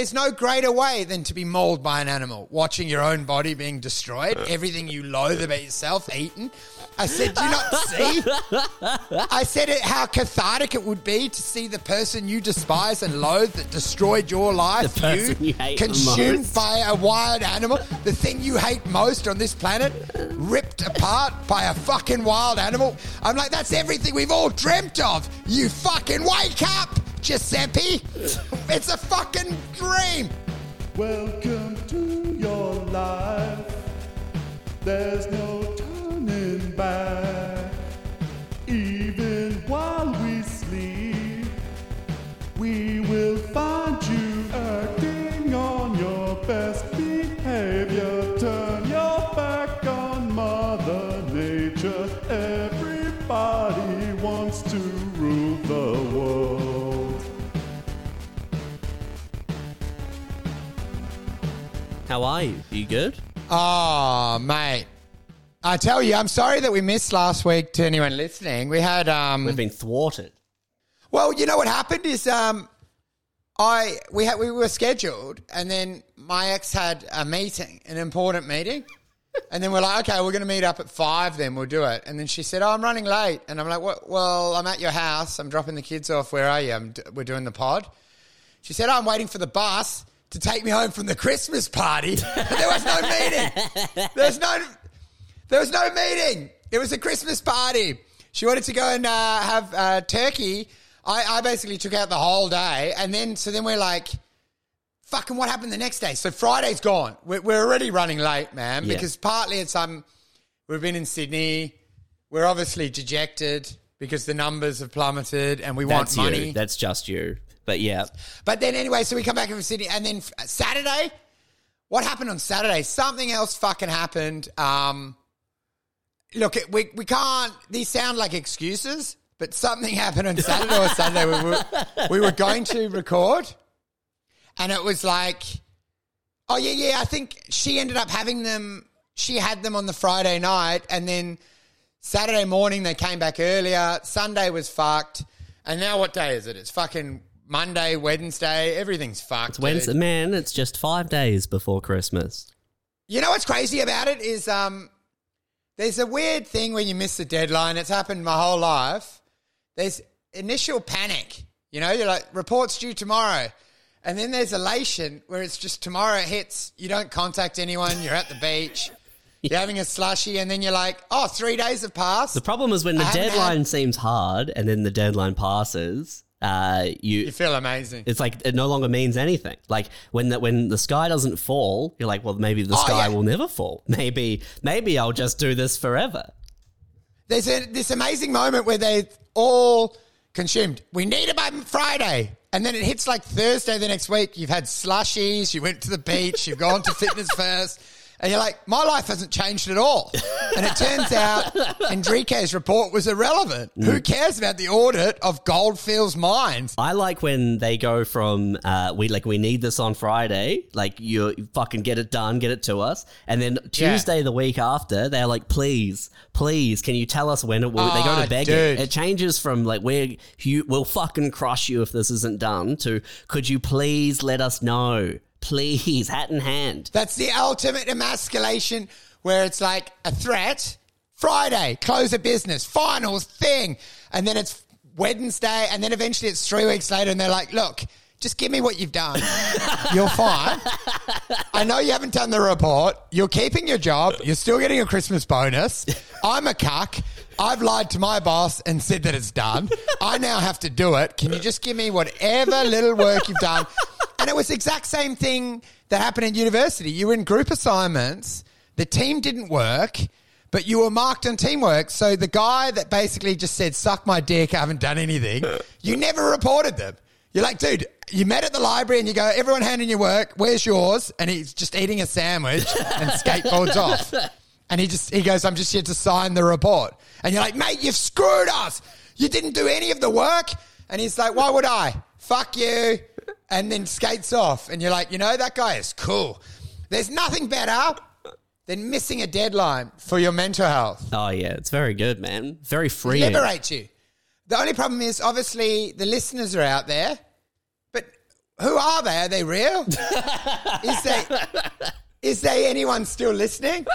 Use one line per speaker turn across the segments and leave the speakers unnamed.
there's no greater way than to be mauled by an animal, watching your own body being destroyed, everything you loathe about yourself eaten. I said, do you not see? I said it, how cathartic it would be to see the person you despise and loathe that destroyed your life,
The person you hate
consumed
most.
by a wild animal, the thing you hate most on this planet, ripped apart by a fucking wild animal. I'm like, that's everything we've all dreamt of. You fucking wake up, Giuseppe. It's a fucking dream.
Welcome to your life. There's no turning back. Even while we sleep, we will find you acting on your best behavior. Turn your back on Mother Nature. Everybody
How are you? You good?
Oh, mate. I tell you, I'm sorry that we missed last week to anyone listening. We had um
We've been thwarted.
Well, you know what happened is um, I we had we were scheduled, and then my ex had a meeting, an important meeting, and then we're like, okay, we're going to meet up at five. Then we'll do it. And then she said, oh, I'm running late, and I'm like, what? Well, I'm at your house. I'm dropping the kids off. Where are you? I'm, d- we're doing the pod. She said, oh, I'm waiting for the bus to take me home from the Christmas party. But there was no meeting. There's no there was no meeting. It was a Christmas party. She wanted to go and uh, have uh, turkey. I, I basically took out the whole day, and then so then we're like, "Fucking what happened the next day?" So Friday's gone. We're, we're already running late, man,
Yeah.
because partly it's um, we've been in Sydney. We're obviously dejected because the numbers have plummeted, and we
That's
want money.
you. That's just you. But yeah,
But then anyway, so we come back from Sydney, and then Saturday. What happened on Saturday? Something else fucking happened. Um, look, we we can't. These sound like excuses, but something happened on Saturday or Sunday. We were we were going to record, and it was like, oh yeah, yeah. I think she ended up having them. She had them on the Friday night, and then Saturday morning they came back earlier. Sunday was fucked, and now what day is it? It's fucking Monday, Wednesday. Everything's fucked.
it's Wednesday.
dude.
Man, it's just five days before Christmas.
You know what's crazy about it is um, there's a weird thing when you miss the deadline. It's happened my whole life. There's initial panic. You know, you're like, reports due tomorrow. And then there's elation where it's just tomorrow hits, you don't contact anyone, you're at the beach, you're having a slushy, and then you're like, oh, three days have passed.
The problem is when the deadline
had-
seems hard and then the deadline passes, uh, you
you feel amazing.
it's like it no longer means anything. Like when the when the sky doesn't fall, you're like, well, maybe the
Oh,
sky
yeah.
will never fall. Maybe maybe I'll just do this forever.
There's a, this amazing moment where they're all consumed. We need it by Friday. And then it hits like Thursday the next week. You've had slushies, you went to the beach, you've gone to fitness first. And you're like, my life hasn't changed at all. And it turns out Enrique's report was irrelevant. Who cares about the audit of Goldfields Mines?
I like when they go from uh, we like we need this on Friday, like you fucking get it done, get it to us, and then Tuesday the week after they're like, please, please, can you tell us when it will? they go
Ah,
to beg
dude.
it. It changes from like we're you will fucking crush you if this isn't done to could you please let us know, please, hat in hand.
That's the ultimate emasculation where it's like a threat. Friday, close a business, final thing. And then it's Wednesday, and then eventually it's three weeks later, and they're like, look, just give me what you've done. You're fine. I know you haven't done the report. You're keeping your job. You're still getting a Christmas bonus. I'm a cuck. I've lied to my boss and said that it's done. I now have to do it. Can you just give me whatever little work you've done? And it was the exact same thing that happened in university. You were in group assignments. The team didn't work, but you were marked on teamwork. So the guy that basically just said, suck my dick, I haven't done anything, you never reported them. You're like, dude, you met at the library and you go, everyone hand in your work, where's yours? And he's just eating a sandwich and skateboards off. And he just, he goes, I'm just here to sign the report. And you're like, mate, you've screwed us. You didn't do any of the work. And he's like, why would I? Fuck you. And then skates off. And you're like, you know, that guy is cool. There's nothing better than missing a deadline for your mental health.
Oh yeah, it's very good, man. Very free.
Liberate you. The only problem is, obviously, the listeners are out there, but who are they? Are they real? is there is there anyone still listening?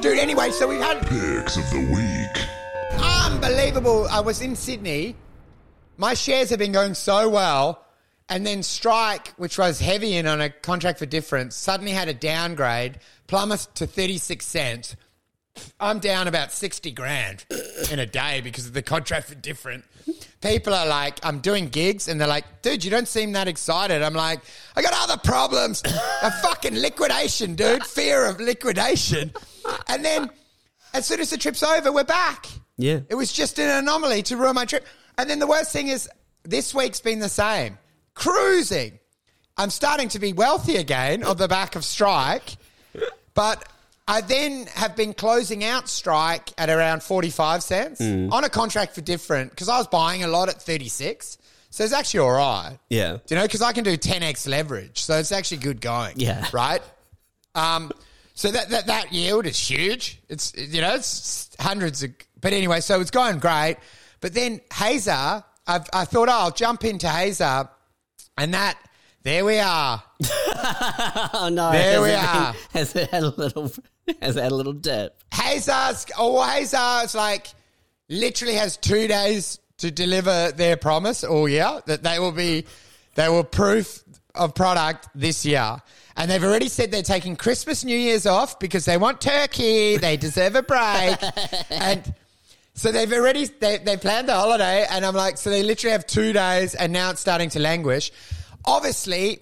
Dude, anyway, so we've had
Picks of the week.
unbelievable. I was in Sydney. My shares have been going so well. And then Strike, which was heavy in on a contract for difference, suddenly had a downgrade, plummeted to 36 cents. I'm down about 60 grand in a day because of the contract for different. People are like, I'm doing gigs and they're like, dude, you don't seem that excited. I'm like, I got other problems. a fucking liquidation, dude. Fear of liquidation. And then as soon as the trip's over, we're back.
Yeah.
It was just an anomaly to ruin my trip. And then the worst thing is, this week's been the same. Cruising. I'm starting to be wealthy again on the back of Strike, but I then have been closing out Strike at around 45 cents on a contract for different because I was buying a lot at 36. So it's actually all right.
Yeah.
Do you know, because I can do 10x leverage. So it's actually good going.
Yeah.
Right? Um, so that, that, that yield is huge. It's, you know, it's hundreds of, but anyway, so it's going great. But then Hazer, I've, I thought, oh, I'll jump into Hazer and that, there we are.
Oh no!
There we
been-
are.
has it had a little? Has it had a little dip?
Hazer's, oh, Hazer's like literally has two days to deliver their promise all year that they will be, they will proof of product this year. And they've already said they're taking Christmas, New Year's off because they want turkey. They deserve a break. and so they've already, they, they planned the holiday. And I'm like, so they literally have two days and now it's starting to languish. Obviously,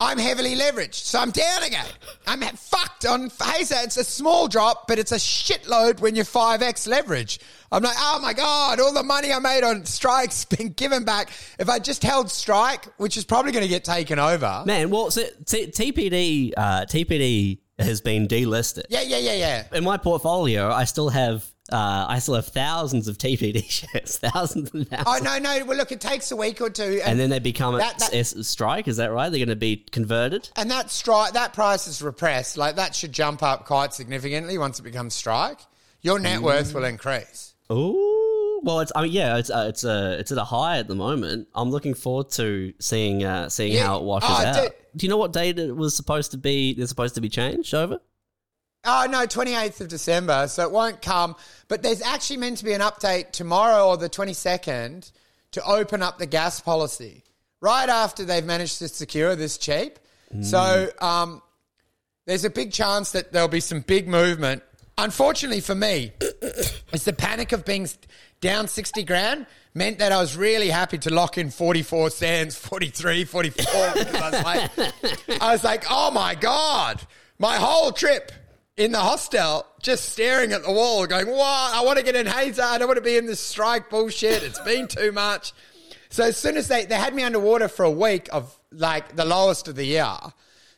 I'm heavily leveraged, so I'm down again. I'm fucked on Hazer. It's a small drop, but it's a shitload when you're 5x leverage. I'm like, oh my God, all the money I made on Strike's been given back. If I just held Strike, which is probably going to get taken over.
Man, well, so T- TPD, uh, TPD has been delisted.
Yeah, yeah, yeah, yeah.
In my portfolio, I still have, uh, I still have thousands of TPD shares, thousands and thousands.
Oh, no, no. Well, look, it takes a week or two.
and then they become a
That- that-
S- strike. Is that right? They're going to be converted.
And that strike, that price is repressed. Like that should jump up quite significantly once it becomes strike. Your net worth will increase.
Ooh, well, it's I mean, yeah, it's uh, it's a it's at a high at the moment. I'm looking forward to seeing uh, seeing
Yeah.
how it washes
Oh,
out.
dude.
Do you know what date it was supposed to be? They're supposed to be changed over.
Oh no, twenty eighth of December, so it won't come. But there's actually meant to be an update tomorrow or the twenty second to open up the gas policy right after they've managed to secure this cheap. So um, there's a big chance that there'll be some big movement. Unfortunately for me, it's the panic of being down 60 grand meant that I was really happy to lock in 44 cents, 43, 44. because I was like, I was like, oh my God, my whole trip in the hostel, just staring at the wall, going, what? I want to get in Hazer. I don't want to be in this strike bullshit. It's been too much. So as soon as they, they had me underwater for a week of like the lowest of the year.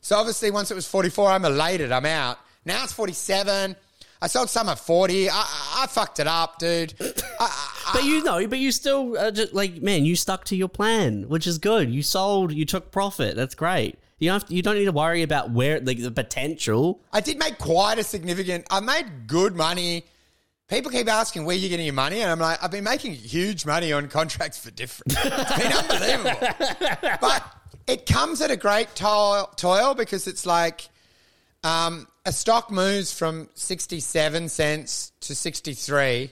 So obviously once it was 44, I'm elated. I'm out. Now it's 47. I sold some at 40. I, I, I fucked it up, dude. I,
But you know, but you still uh, just, like man, you stuck to your plan, which is good. You sold, you took profit. That's great. You don't to, you don't need to worry about where like the potential.
I did make quite a significant. I made good money. People keep asking where you're getting your money, and I'm like, I've been making huge money on contracts for different. It's been unbelievable, but it comes at a great toil, toil because it's like um, a stock moves from 67 cents to 63,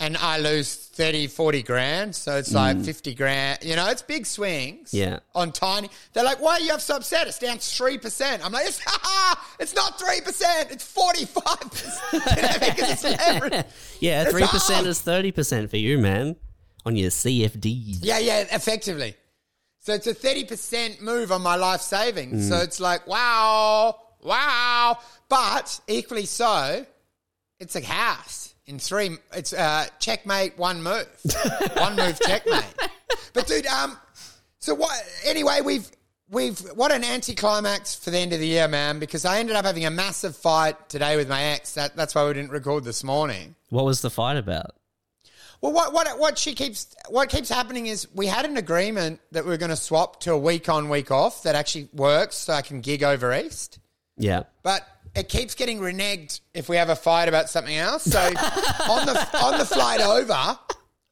and I lose 30, 40 grand. So it's like mm. 50 grand. You know, it's big swings.
Yeah.
On tiny. They're like, why are you so upset? It's down 3%. I'm like, it's, it's not 3%. It's 45%. You know, because it's leverage.
Yeah,
It's
three percent
hard.
is thirty percent for you, man, on your CFDs.
Yeah, yeah, effectively. So it's a 30% move on my life savings. So mm. it's like, wow, wow. But equally so, it's a house in three. It's uh, checkmate, one move. one move checkmate. But dude, um, so what, anyway, we've, we've, what an anticlimax for the end of the year, man, because I ended up having a massive fight today with my ex. That, that's why we didn't record this morning.
What was the fight about?
Well, what what what she keeps what keeps happening is we had an agreement that we are going to swap to a week on week off that actually works, so I can gig over east.
Yeah,
But it keeps getting reneged if we have a fight about something else. So on the on the flight over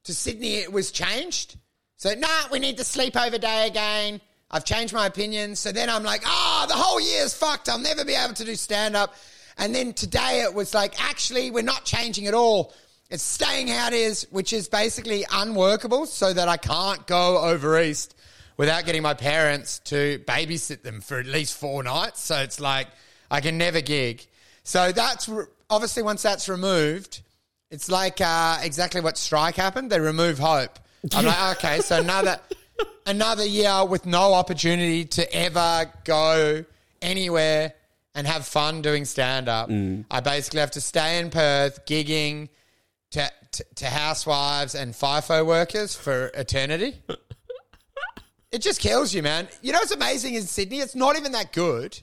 to Sydney, it was changed. So, nah, we need the sleepover day again. I've changed my opinion. So then I'm like, oh, the whole year's fucked. I'll never be able to do stand up. And then today it was like, actually, we're not changing at all. It's staying how it is, which is basically unworkable so that I can't go over east without getting my parents to babysit them for at least four nights. So it's like, I can never gig. So that's re- obviously once that's removed, it's like uh, exactly what strike happened. They remove hope. I'm like, okay, so another another year with no opportunity to ever go anywhere and have fun doing stand up. I basically have to stay in Perth gigging to, to, to housewives and FIFO workers for eternity. it just kills you, man. You know what's amazing in Sydney? It's not even that good,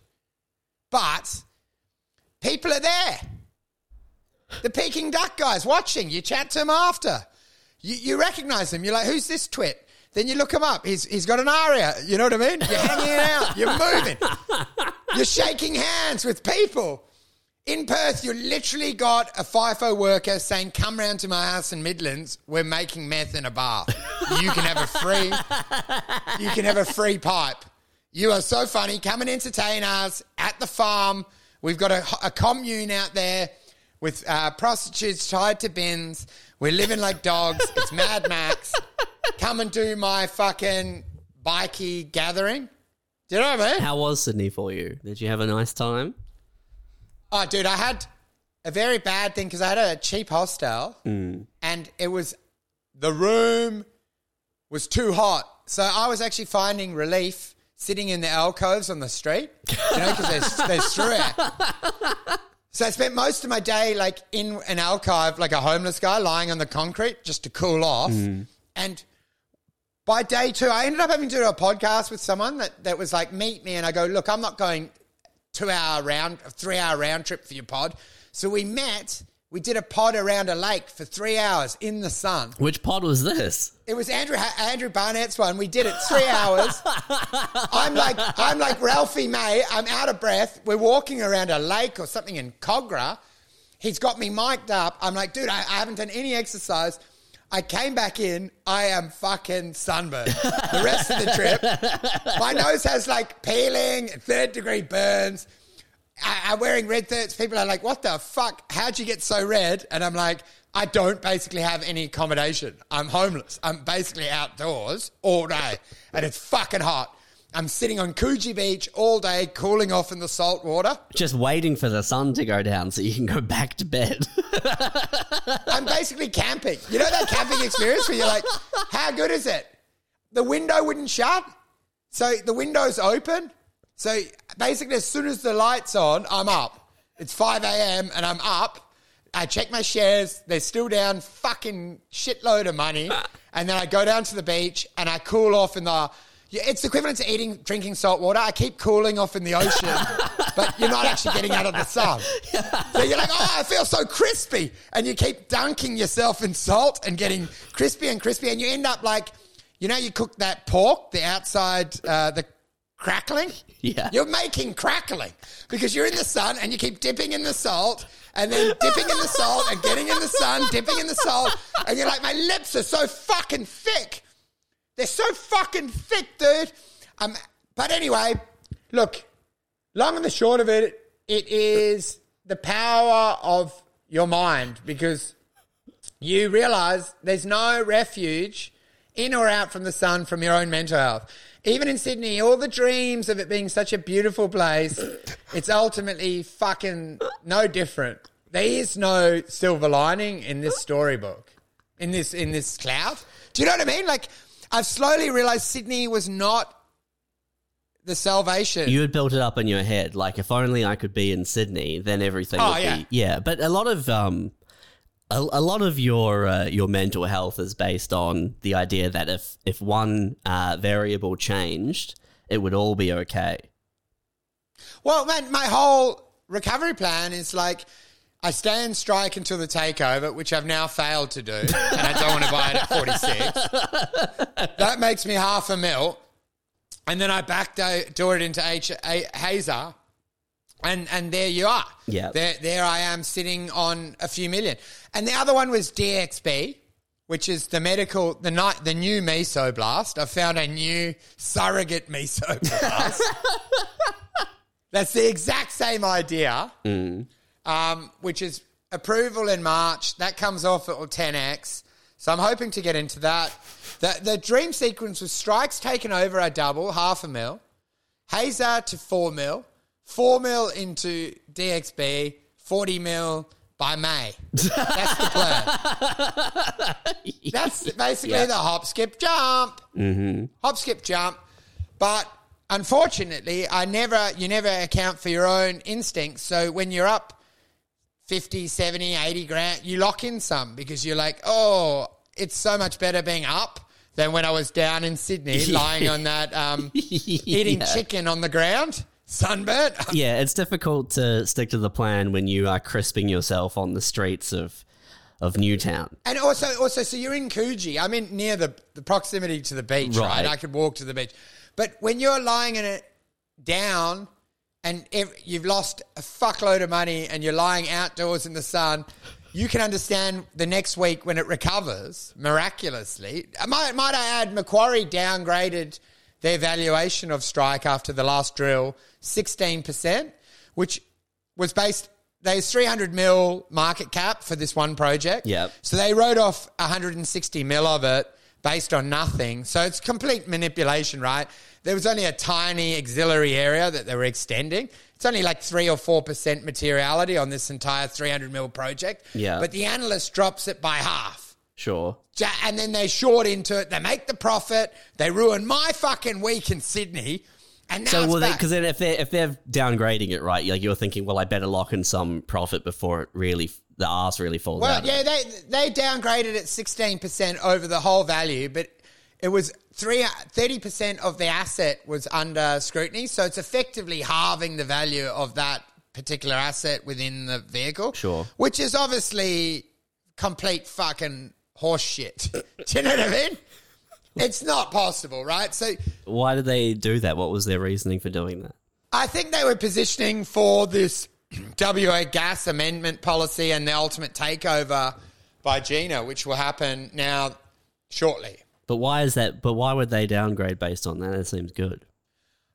but people are there. The Peking Duk guys watching. You chat to them after. You, you recognize them. You're like, who's this twit? Then you look him up. He's, he's got an ARIA. You know what I mean? You're hanging out. You're moving. You're shaking hands with people. In Perth, you literally got a FIFO worker saying, come round to my house in Midlands. We're making meth in a bar. You can have a free, you can have a free pipe. You are so funny. Come and entertain us at the farm. We've got a, a commune out there with uh, prostitutes tied to bins. We're living like dogs. It's Mad Max. Come and do my fucking bikey gathering. Do you know what I mean?
How was Sydney for you? Did you have a nice time?
Oh, dude, I had a very bad thing because I had a cheap hostel and it was the room was too hot. So I was actually finding relief sitting in the alcoves on the street, you know, because there's, there's true air. So I spent most of my day like in an alcove, like a homeless guy lying on the concrete just to cool off. Mm. And by day two, I ended up having to do a podcast with someone that, that was like, meet me. And I go, look, I'm not going two hour round, three hour round trip for your pod. So we met, we did a pod around a lake for three hours in the sun.
Which pod was this?
It was Andrew Andrew Barnett's one. We did it three hours. I'm like I'm like Ralphie May. I'm out of breath. We're walking around a lake or something in Kogarah. He's got me mic'd up. I'm like, dude, I, I haven't done any exercise. I came back in. I am fucking sunburned. The rest of the trip, my nose has like peeling, third degree burns. I, I'm wearing red thirds. People are like, what the fuck? How'd you get so red? And I'm like, I don't basically have any accommodation. I'm homeless. I'm basically outdoors all day and it's fucking hot. I'm sitting on Coogee Beach all day, cooling off in the salt water.
Just waiting for the sun to go down so you can go back to bed.
I'm basically camping. You know that camping experience where you're like, how good is it? The window wouldn't shut. So the window's open. So basically, as soon as the light's on, I'm up. It's 5 a.m. and I'm up. I check my shares. They're still down fucking shitload of money. And then I go down to the beach and I cool off in the. Yeah, It's equivalent to eating, drinking salt water. I keep cooling off in the ocean, but you're not actually getting out of the sun. So you're like, oh, I feel so crispy. And you keep dunking yourself in salt and getting crispy and crispy. And you end up like, you know, you cook that pork, the outside, uh, the crackling.
Yeah.
You're making crackling because you're in the sun and you keep dipping in the salt and then dipping in the salt and getting in the sun, dipping in the salt. And you're like, my lips are so fucking thick. They're so fucking thick, dude. Um, but anyway, look, long and the short of it, it is the power of your mind because you realize there's no refuge in or out from the sun from your own mental health. Even in Sydney, all the dreams of it being such a beautiful place, it's ultimately fucking no different. There is no silver lining in this storybook, in this in this cloud. Do you know what I mean? Like I've slowly realized Sydney was not the salvation.
you had built it up in your head. Like, if only I could be in Sydney, then everything
Oh,
would
yeah.
be. Yeah. But a lot of. um. A, a lot of your uh, your mental health is based on the idea that if if one uh, variable changed, it would all be okay.
Well, man, my whole recovery plan is like I stay in strike until the takeover, which I've now failed to do, and I don't want to buy it at 46. that makes me half a mil. And then I backdoor it into H- Hazer, and, and there you are.
Yeah.
There, there I am sitting on a few million. And the other one was DXB, which is the medical, the night, the new mesoblast. I found a new surrogate mesoblast. That's the exact same idea, um, which is approval in March. That comes off at 10x. So I'm hoping to get into that. The, the dream sequence was strikes taken over a double, half a mil. Hazer to 4 mil. 4 mil into DXB, 40 mil by May. That's the plan. That's basically the hop, skip, jump. Mm-hmm. Hop, skip, jump. But unfortunately, I never, you never account for your own instincts. So when you're up 50, 70, 80 grand, you lock in some because you're like, oh, it's so much better being up than when I was down in Sydney lying on that, um, eating
Yeah.
chicken on the ground, sunburnt.
Yeah, it's difficult to stick to the plan when you are crisping yourself on the streets of of Newtown.
And also, also, so you're in Coogee. I'm in near the, the proximity to the beach, right.
Right.
I could walk to the beach. But when you're lying in it down and ev- you've lost a fuckload of money and you're lying outdoors in the sun, you can understand the next week when it recovers miraculously. Uh, might, might I add, Macquarie downgraded their valuation of Strike after the last drill 16%, which was based. There's 300 mil market cap for this one project.
Yep.
So they wrote off 160 mil of it based on nothing. So it's complete manipulation, right? There was only a tiny auxiliary area that they were extending. It's only like three or four percent materiality on this entire 300 mil project.
Yeah.
But the analyst drops it by half.
Sure.
And then they short into it. They make the profit. They ruin my fucking week in Sydney. And
So well, because then if they are if they're downgrading it, right? Like you're thinking, well, I better lock in some profit before it really the ass really falls
Well,
out.
yeah, they they downgraded it sixteen percent over the whole value, but it was three thirty percent of the asset was under scrutiny, so it's effectively halving the value of that particular asset within the vehicle.
Sure.
which is obviously complete fucking horse shit. Do you know what I mean? It's not possible, right? So
Why did they do that? What was their reasoning for doing that?
I think they were positioning for this WA gas amendment policy and the ultimate takeover by Gina, which will happen now shortly.
But why is that? But why would they downgrade based on that? It seems good.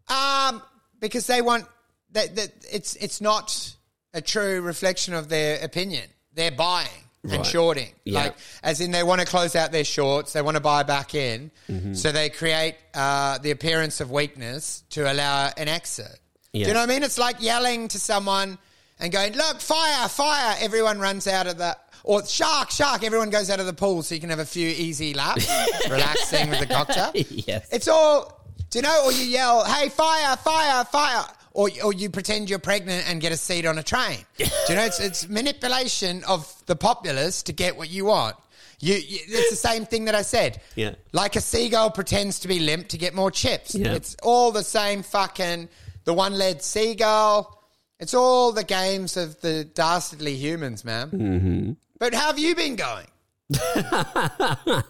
Um, because they want that, that it's it's not a true reflection of their opinion. They're buying and
Right.
shorting,
Yeah.
like as in they want to close out their shorts. They want to buy back in,
Mm-hmm.
so they create uh, the appearance of weakness to allow an exit. Do you know what I mean? It's like yelling to someone and going, "Look, fire, fire!" Everyone runs out of the or shark, shark. Everyone goes out of the pool so you can have a few easy laps, relaxing with the cocktail.
yes.
It's all, do you know, or you yell, hey, fire, fire, fire. Or, or you pretend you're pregnant and get a seat on a train. Do you know, it's, it's manipulation of the populace to get what you want. You, you, it's the same thing that I said.
Yeah.
Like a seagull pretends to be limp to get more chips.
Yeah.
It's all the same fucking, the one legged seagull. It's all the games of the dastardly humans, man. Mm-hmm. But how have you been going?
I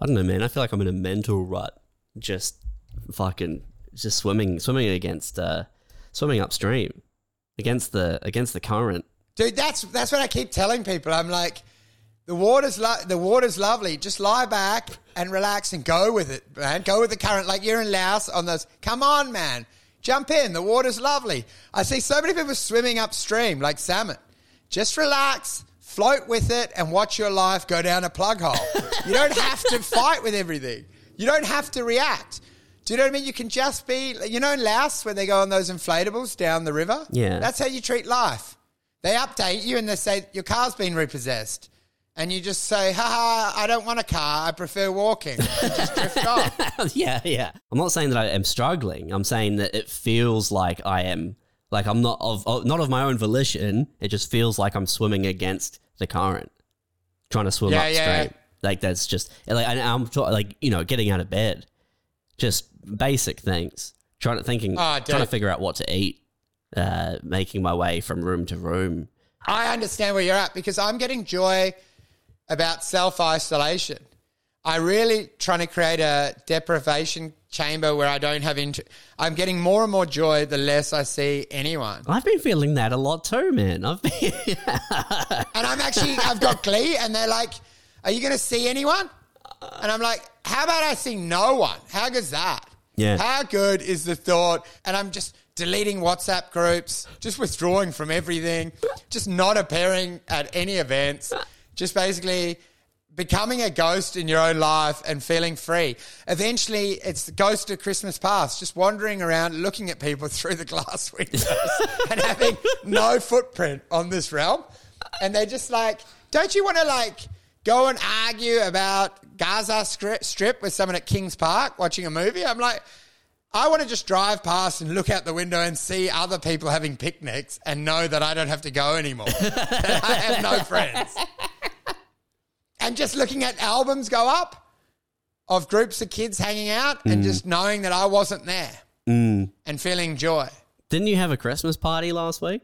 don't know, man. I feel like I'm in a mental rut. Just fucking, just swimming, swimming against, uh, swimming upstream against the against the current.
Dude, that's that's what I keep telling people. I'm like, the water's lo- the water's lovely. Just lie back and relax and go with it, man. Go with the current. Like you're in Laos on those. Come on, man. Jump in. The water's lovely. I see so many people swimming upstream like salmon. Just relax, float with it, and watch your life go down a plug hole. you don't have to fight with everything. You don't have to react. Do you know what I mean? You can just be, you know, in Laos where they go on those inflatables down the river.
Yeah.
that's how you treat life. They update you and they say your car's been repossessed. And you just say, "Ha ha! I don't want a car. I prefer walking. Just drift off.
yeah, yeah. I'm not saying that I am struggling. I'm saying that it feels like I am like I'm not of, not of my own volition. It just feels like I'm swimming against the current, trying to swim
Yeah,
upstream.
yeah.
Like that's just like I'm like you know getting out of bed, just basic things. Trying to thinking,
Oh,
trying to figure out what to eat, uh, making my way from room to room.
I understand where you're at because I'm getting joy about self isolation. I really trying to create a deprivation chamber where I don't have int- I'm getting more and more joy the less I see anyone.
I've been feeling that a lot too, man. I've been
And I'm actually, I've got glee, and they're like, Are you going to see anyone? And I'm like, How about I see no one? How good's that?
Yeah.
How good is the thought? And I'm just deleting WhatsApp groups, just withdrawing from everything, just not appearing at any events, just basically becoming a ghost in your own life and feeling free. Eventually, it's the ghost of Christmas past, just wandering around looking at people through the glass windows and having no footprint on this realm. And they're just like, don't you want to like go and argue about Gaza Strip with someone at Kings Park watching a movie? I'm like, I want to just drive past and look out the window and see other people having picnics and know that I don't have to go anymore. that I have no friends. And just looking at albums go up of groups of kids hanging out and mm. just knowing that I wasn't there mm. and feeling joy.
Didn't you have a Christmas party last week?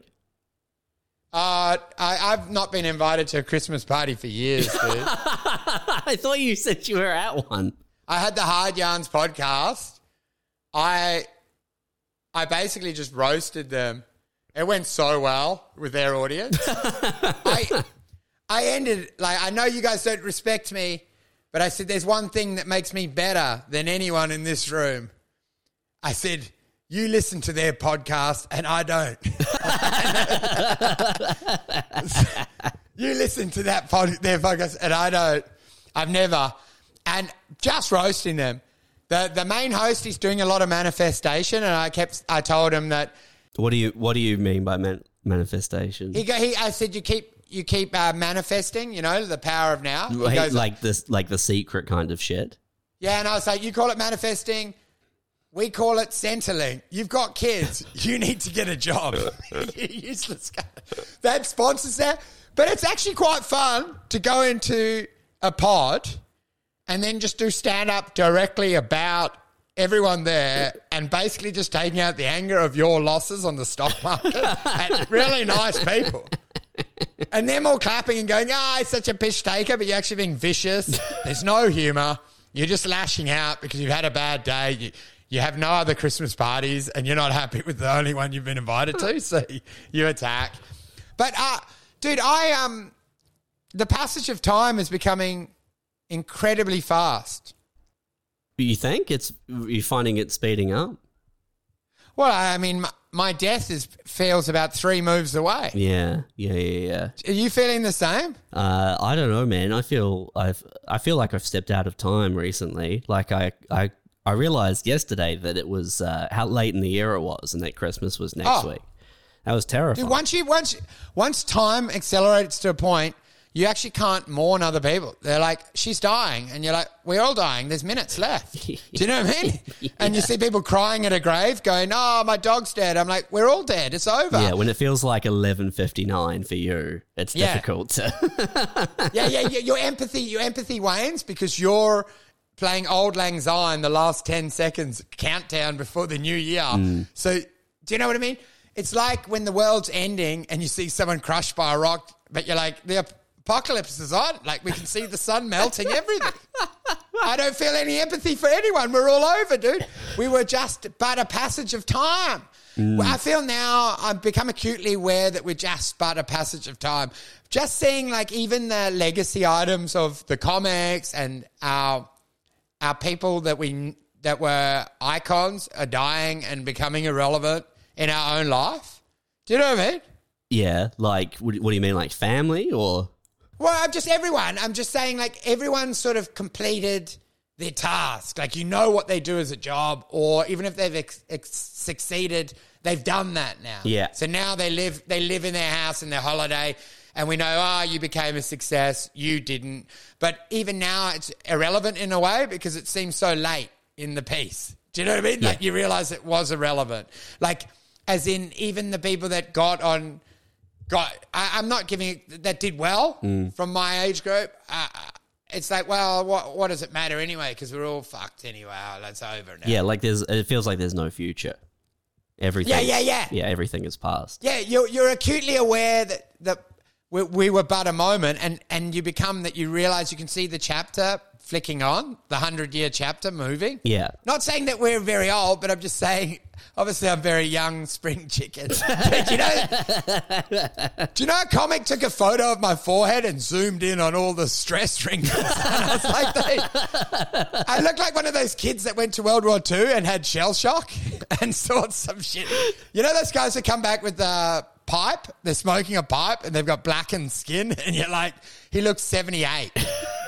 Uh, I, I've not been invited to a Christmas party for years, dude.
I thought you said you were at one.
I had the Hard Yarns podcast. I I basically just roasted them. It went so well with their audience. I I ended like I know you guys don't respect me, but I said there's one thing that makes me better than anyone in this room. I said you listen to their podcast and I don't. you listen to that pod, their podcast and I don't. I've never. And just roasting them. The the main host is doing a lot of manifestation, and I kept I told him that
What do you What do you mean by man- manifestation?
he go he I said you keep you keep uh, manifesting, you know, the power of now. He
Like-
goes,
like this, like the secret kind of shit.
Yeah, and I was like, you call it manifesting. We call it Centrelink. You've got kids. You need to get a job. you useless guy. That sponsors that. But it's actually quite fun to go into a pod and then just do stand up directly about everyone there and basically just taking out the anger of your losses on the stock market at really nice people. And them all clapping and going, ah, it's such a piss taker, but you're actually being vicious. There's no humor. You're just lashing out because you've had a bad day. You, you have no other Christmas parties and you're not happy with the only one you've been invited to. So you attack. But, uh, dude, I, um, the passage of time is becoming incredibly fast.
You think it's you're finding it speeding up?
Well, I mean, my, my death is feels about three moves away.
Yeah, yeah, yeah, yeah.
Are you feeling the same?
Uh, I don't know, man. I feel I've I feel like I've stepped out of time recently. Like I I I realized yesterday that it was uh, how late in the year it was, and that Christmas was next
Oh.
week. That was terrifying.
Dude, once you once once time accelerates to a point, you actually can't mourn other people. They're like, she's dying, and you're like, we're all dying. There's minutes left. Do you know what I mean? And you see people crying at a grave, going, "Oh, my dog's dead." I'm like, we're all dead. It's over.
yeah, when it feels like eleven fifty nine for you, it's
Yeah.
difficult to.
yeah, yeah, yeah. Your empathy, your empathy wanes because you're playing Auld Lang Syne the last 10 seconds countdown before the new year. Hmm. So, do you know what I mean? It's like when the world's ending and you see someone crushed by a rock, but you're like, the apocalypse is on. Like, we can see the sun melting everything. I don't feel any empathy for anyone. We're all over, dude. We were just but a passage of time. Well, I feel now I've become acutely aware that we're just but a passage of time. Just seeing like even the legacy items of the comics and our our people that we that were icons are dying and becoming irrelevant in our own life. Do you know what I mean?
yeah, like what, what do you mean, like family or?
Well, I'm just everyone. I'm just saying, like, everyone's sort of completed their task. Like, you know what they do as a job, or even if they've ex- ex- succeeded, they've done that now.
Yeah.
So now they live, they live in their house and their holiday, and we know, oh, you became a success, you didn't. But even now, it's irrelevant in a way because it seems so late in the piece. Do you know what I mean? Like, you realize it was irrelevant. Like, as in, even the people that got on got I, I'm not giving it that did well
Mm.
from my age group. Uh, it's like, well, what what does it matter anyway? Because we're all fucked anyway. Oh, that's over now.
Yeah, like there's. It feels like there's no future. Everything.
Yeah, yeah, yeah.
Yeah, everything is past.
Yeah, you're you're acutely aware that that we, we were but a moment, and and you become that you realize you can see the chapter flicking on the hundred year chapter moving.
Yeah.
Not saying that we're very old, but I'm just saying. Obviously, I'm very young, spring chicken. But you know, do you know a comic took a photo of my forehead and zoomed in on all the stress wrinkles? And I was like, they, I look like one of those kids that went to World War II and had shell shock and saw some shit. You know those guys that come back with the pipe? They're smoking a pipe and they've got blackened skin, and you're like, he looks 78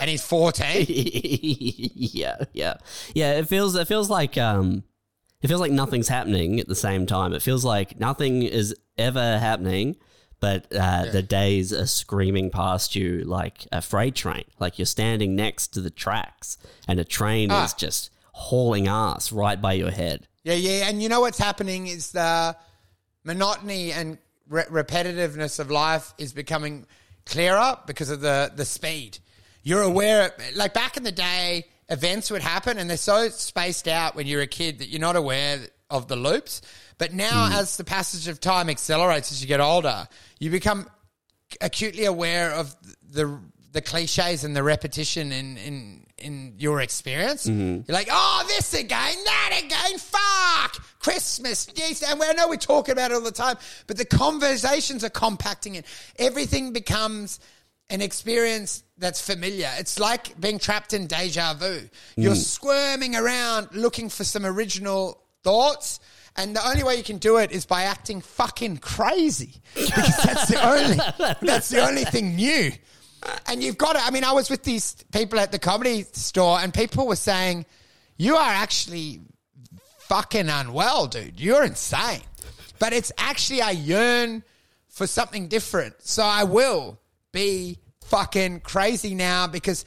and he's 14.
yeah, yeah, yeah. It feels it feels like um, it feels like nothing's happening at the same time. It feels like nothing is ever happening, but uh, the days are screaming past you like a freight train. Like you're standing next to the tracks, and a train
Ah.
is just hauling ass right by your head.
Yeah, yeah. And you know what's happening is the monotony and re- repetitiveness of life is becoming clearer because of the, the speed. You're aware, like back in the day, events would happen and they're so spaced out when you're a kid that you're not aware of the loops. But now, hmm. as the passage of time accelerates as you get older, you become acutely aware of the the cliches and the repetition in in in your experience. Mm-hmm. You're like, oh, this again, that again, fuck, Christmas, Easter, and we I know we talk about it all the time, but the conversations are compacting it. Everything becomes an experience that's familiar. It's like being trapped in deja vu. You're mm. squirming around looking for some original thoughts. And the only way you can do it is by acting fucking crazy because that's the only that's the only thing new. Uh, and you've got it. I mean, I was with these people at the comedy store, and people were saying, "You are actually fucking unwell, dude. You're insane." But it's actually I yearn for something different, so I will be fucking crazy now because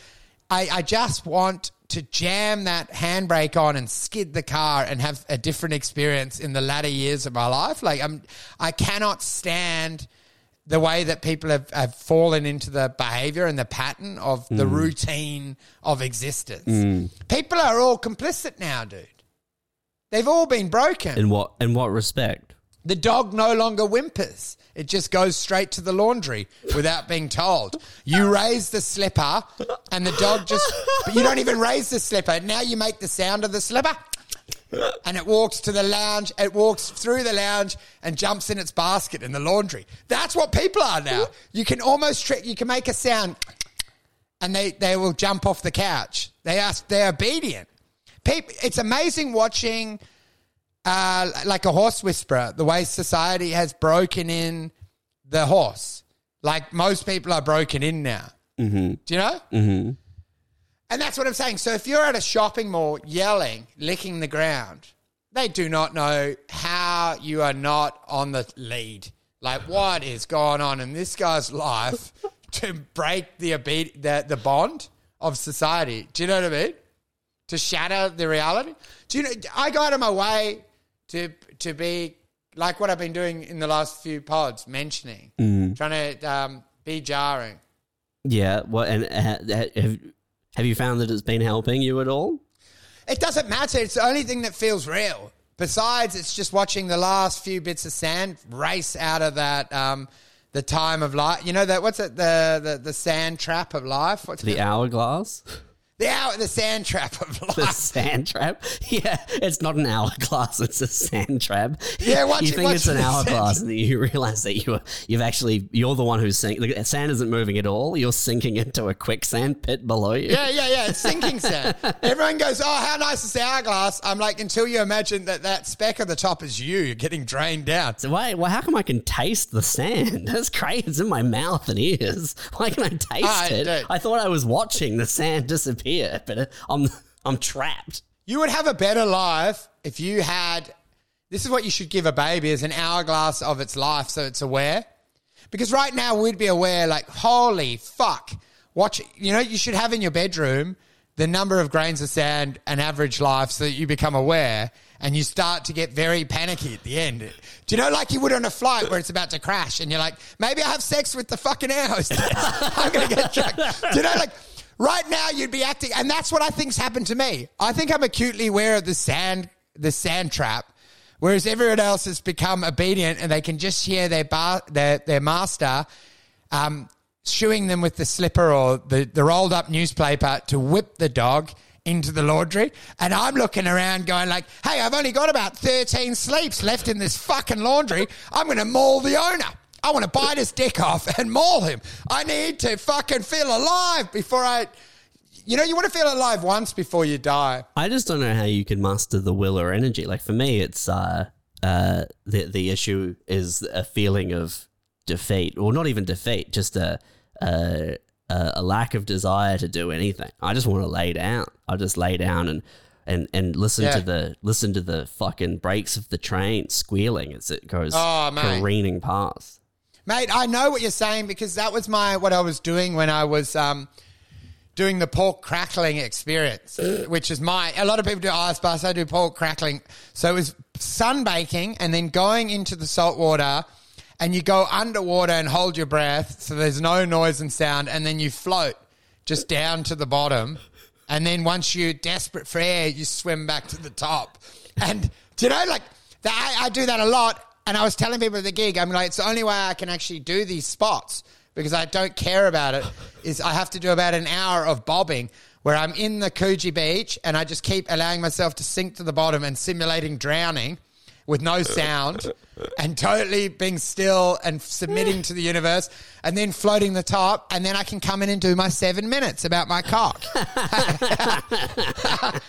I, I just want to jam that handbrake on and skid the car and have a different experience in the latter years of my life. Like I'm, I cannot stand the way that people have, have fallen into the behavior and the pattern of the mm. routine of existence. Mm. People are all complicit now, dude. They've all been broken.
In what in what respect?
The dog no longer whimpers. It just goes straight to the laundry without being told. You raise the slipper and the dog just, but you don't even raise the slipper. Now you make the sound of the slipper and it walks to the lounge. It walks through the lounge and jumps in its basket in the laundry. That's what people are now. You can almost trick, you can make a sound and they, they will jump off the couch. They are, they're obedient. People, it's amazing watching uh, like a horse whisperer, the way society has broken in the horse. Like most people are broken in now. Mm-hmm. Do you know? Mm-hmm. And that's what I'm saying. So if you're at a shopping mall yelling, licking the ground, they do not know how you are not on the lead. Like what is going on in this guy's life to break the the, the bond of society? Do you know what I mean? to shatter the reality. Do you know? I go out of my way to to be like what I've been doing in the last few pods, mentioning, trying to um, be jarring.
Yeah. Well, and uh, have have you found that it's been helping you at all?
It doesn't matter. It's the only thing that feels real. Besides, it's just watching the last few bits of sand race out of that um, the time of life. You know that what's it the the, the sand trap of life? What's
The
it?
hourglass,
the hour the sand trap of life.
the sand trap. Yeah, it's not an hourglass; it's a sand trap.
Yeah, watch
you
it-
think
watch
it's an hourglass, and then you realize that you you've actually you're the one who's sinking. The sand isn't moving at all. You're sinking into a quicksand pit below you.
Yeah, yeah, yeah. It's sinking sand. Everyone goes, "Oh, how nice is the hourglass?" I'm like, until you imagine that that speck at the top is you, you're getting drained down.
So why? Well, how come I can taste the sand? That's great. It's in my mouth and ears. Why can I taste
I
it?
don't-
I thought I was watching the sand disappear, but uh, I'm I'm trapped.
You would have a better life if you had. This is what you should give a baby: is an hourglass of its life, so it's aware. Because right now we'd be aware, like, holy fuck, watch. You know, you should have in your bedroom the number of grains of sand an average life, so that you become aware and you start to get very panicky at the end. Do you know, like you would on a flight where it's about to crash, and you're like, maybe I have sex with the fucking hostess. I'm gonna get drunk. Do you know, like. Right now, you'd be acting, and that's what I think's happened to me. I think I'm acutely aware of the sand, the sand trap, whereas everyone else has become obedient, and they can just hear their bar, their their master um, shoeing them with the slipper or the, the rolled up newspaper to whip the dog into the laundry. And I'm looking around going like, hey, I've only got about 13 sleeps left in this fucking laundry. I'm going to maul the owner. I want to bite his dick off and maul him. I need to fucking feel alive before I, you know, you want to feel alive once before you die.
I just don't know how you can muster the will or energy. Like for me, it's uh, uh, the the issue is a feeling of defeat, or not even defeat, just a a, a lack of desire to do anything. I just want to lay down. I just lay down and. And, and listen
Yeah.
to the listen to the fucking brakes of the train squealing as it goes
Oh,
careening past.
Mate, I know what you're saying because that was my what I was doing when I was um, doing the pork crackling experience, which is my. A lot of people do ice baths. I do pork crackling. So it was sunbaking and then going into the salt water, and you go underwater and hold your breath, so there's no noise and sound, and then you float just down to the bottom, and then once you're desperate for air, you swim back to the top. And do you know, like I, I do that a lot. And I was telling people at the gig, I'm like, it's the only way I can actually do these spots because I don't care about it. Is I have to do about an hour of bobbing where I'm in the Coogee Beach and I just keep allowing myself to sink to the bottom and simulating drowning with no sound and totally being still and submitting to the universe and then floating the top and then I can come in and do my seven minutes about my cock.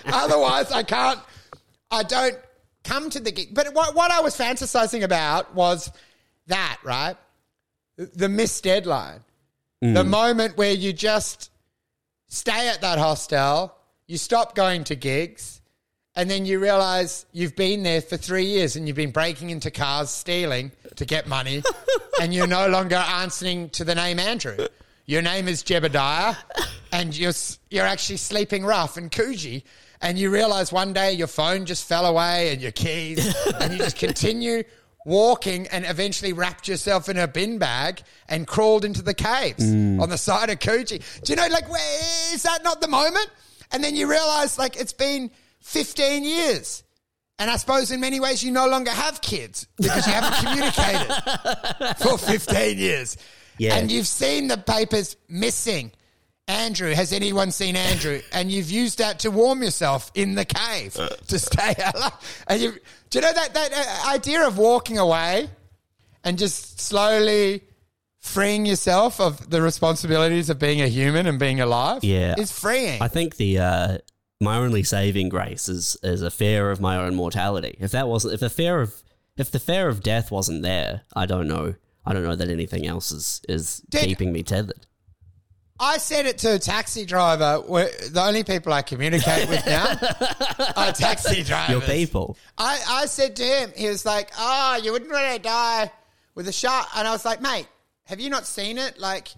Otherwise, I can't. I don't come to the gig. But what, what I was fantasizing about was that, right? The missed deadline. The mm. moment where you just stay at that hostel, you stop going to gigs, and then you realize you've been there for three years and you've been breaking into cars, stealing to get money, and you're no longer answering to the name Andrew. Your name is Jebediah, and you're you're actually sleeping rough in Coogee, and you realize one day your phone just fell away and your keys, and you just continue walking and eventually wrapped yourself in a bin bag and crawled into the caves mm. on the side of Coogee. Do you know, like, where, is that not the moment? And then you realize, like, it's been 15 years. And I suppose in many ways you no longer have kids because you haven't communicated for 15 years.
Yeah.
And you've seen the papers missing. Andrew, has anyone seen Andrew? And you've used that to warm yourself in the cave to stay alive. And you, do you know that, that uh, idea of walking away and just slowly freeing yourself of the responsibilities of being a human and being alive?
Yeah.
Is freeing.
I think the uh, my only saving grace is is a fear of my own mortality. If that wasn't, if the fear of if the fear of death wasn't there, I don't know. I don't know that anything else is is
Dude.
keeping me tethered.
I said it to a taxi driver. The only people I communicate with now are taxi drivers.
Your people.
I, I said to him, he was like, "Oh, you wouldn't want to die with a shark," and I was like, "Mate, have you not seen it? Like,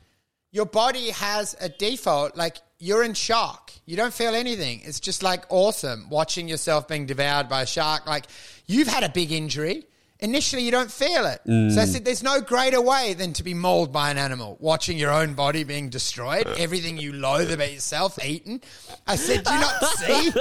your body has a default. Like, you're in shock. You don't feel anything. It's just like awesome watching yourself being devoured by a shark. Like, you've had a big injury." Initially, you don't feel it. So I mm. said, there's no greater way than to be mauled by an animal, watching your own body being destroyed, everything you loathe about yourself eaten. I said, do you not see?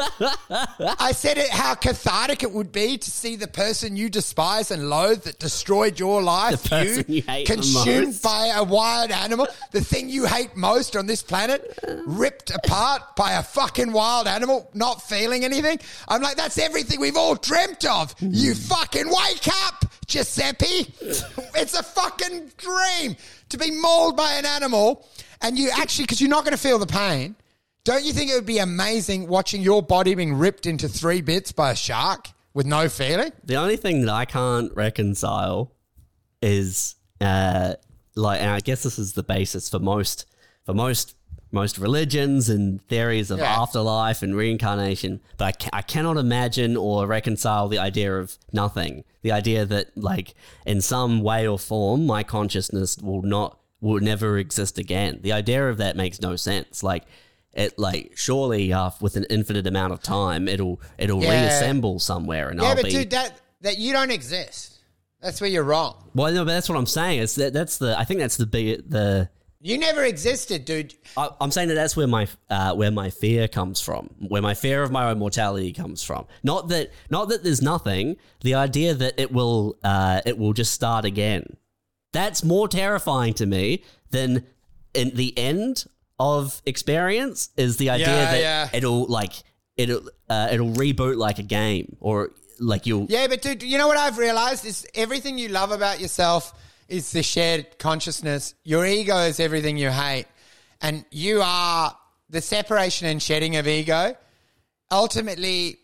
I said it how cathartic it would be to see the person you despise and loathe that destroyed your life,
you hate
consumed by a wild animal, the thing you hate most on this planet, ripped apart by a fucking wild animal, not feeling anything. I'm like, that's everything we've all dreamt of. You fucking wake up, Giuseppe. It's a fucking dream to be mauled by an animal, and you actually, because you're not going to feel the pain. Don't you think it would be amazing watching your body being ripped into three bits by a shark with no feeling?
The only thing that I can't reconcile is uh, like, and I guess this is the basis for most for most most religions and theories of
Yeah.
afterlife and reincarnation. But I, ca- I cannot imagine or reconcile the idea of nothing. The idea that like in some way or form, my consciousness will not will never exist again. The idea of that makes no sense. Like. It like surely uh, with an infinite amount of time it'll it'll
Yeah.
reassemble somewhere and
Yeah,
I'll
but
be
dude, that that you don't exist. That's where you're wrong.
Well, no, but that's what I'm saying. It's that that's the I think that's the big the
You never existed, dude.
I, I'm saying that that's where my uh, where my fear comes from, where my fear of my own mortality comes from. Not that not that there's nothing. The idea that it will uh, it will just start again. That's more terrifying to me than in the end of experience is the idea
Yeah,
that
yeah.
it'll like it'll uh, it'll reboot like a game or like you'll
Yeah, but dude, you know what I've realized is everything you love about yourself is the shared consciousness. Your ego is everything you hate. And you are the separation and shedding of ego. Ultimately,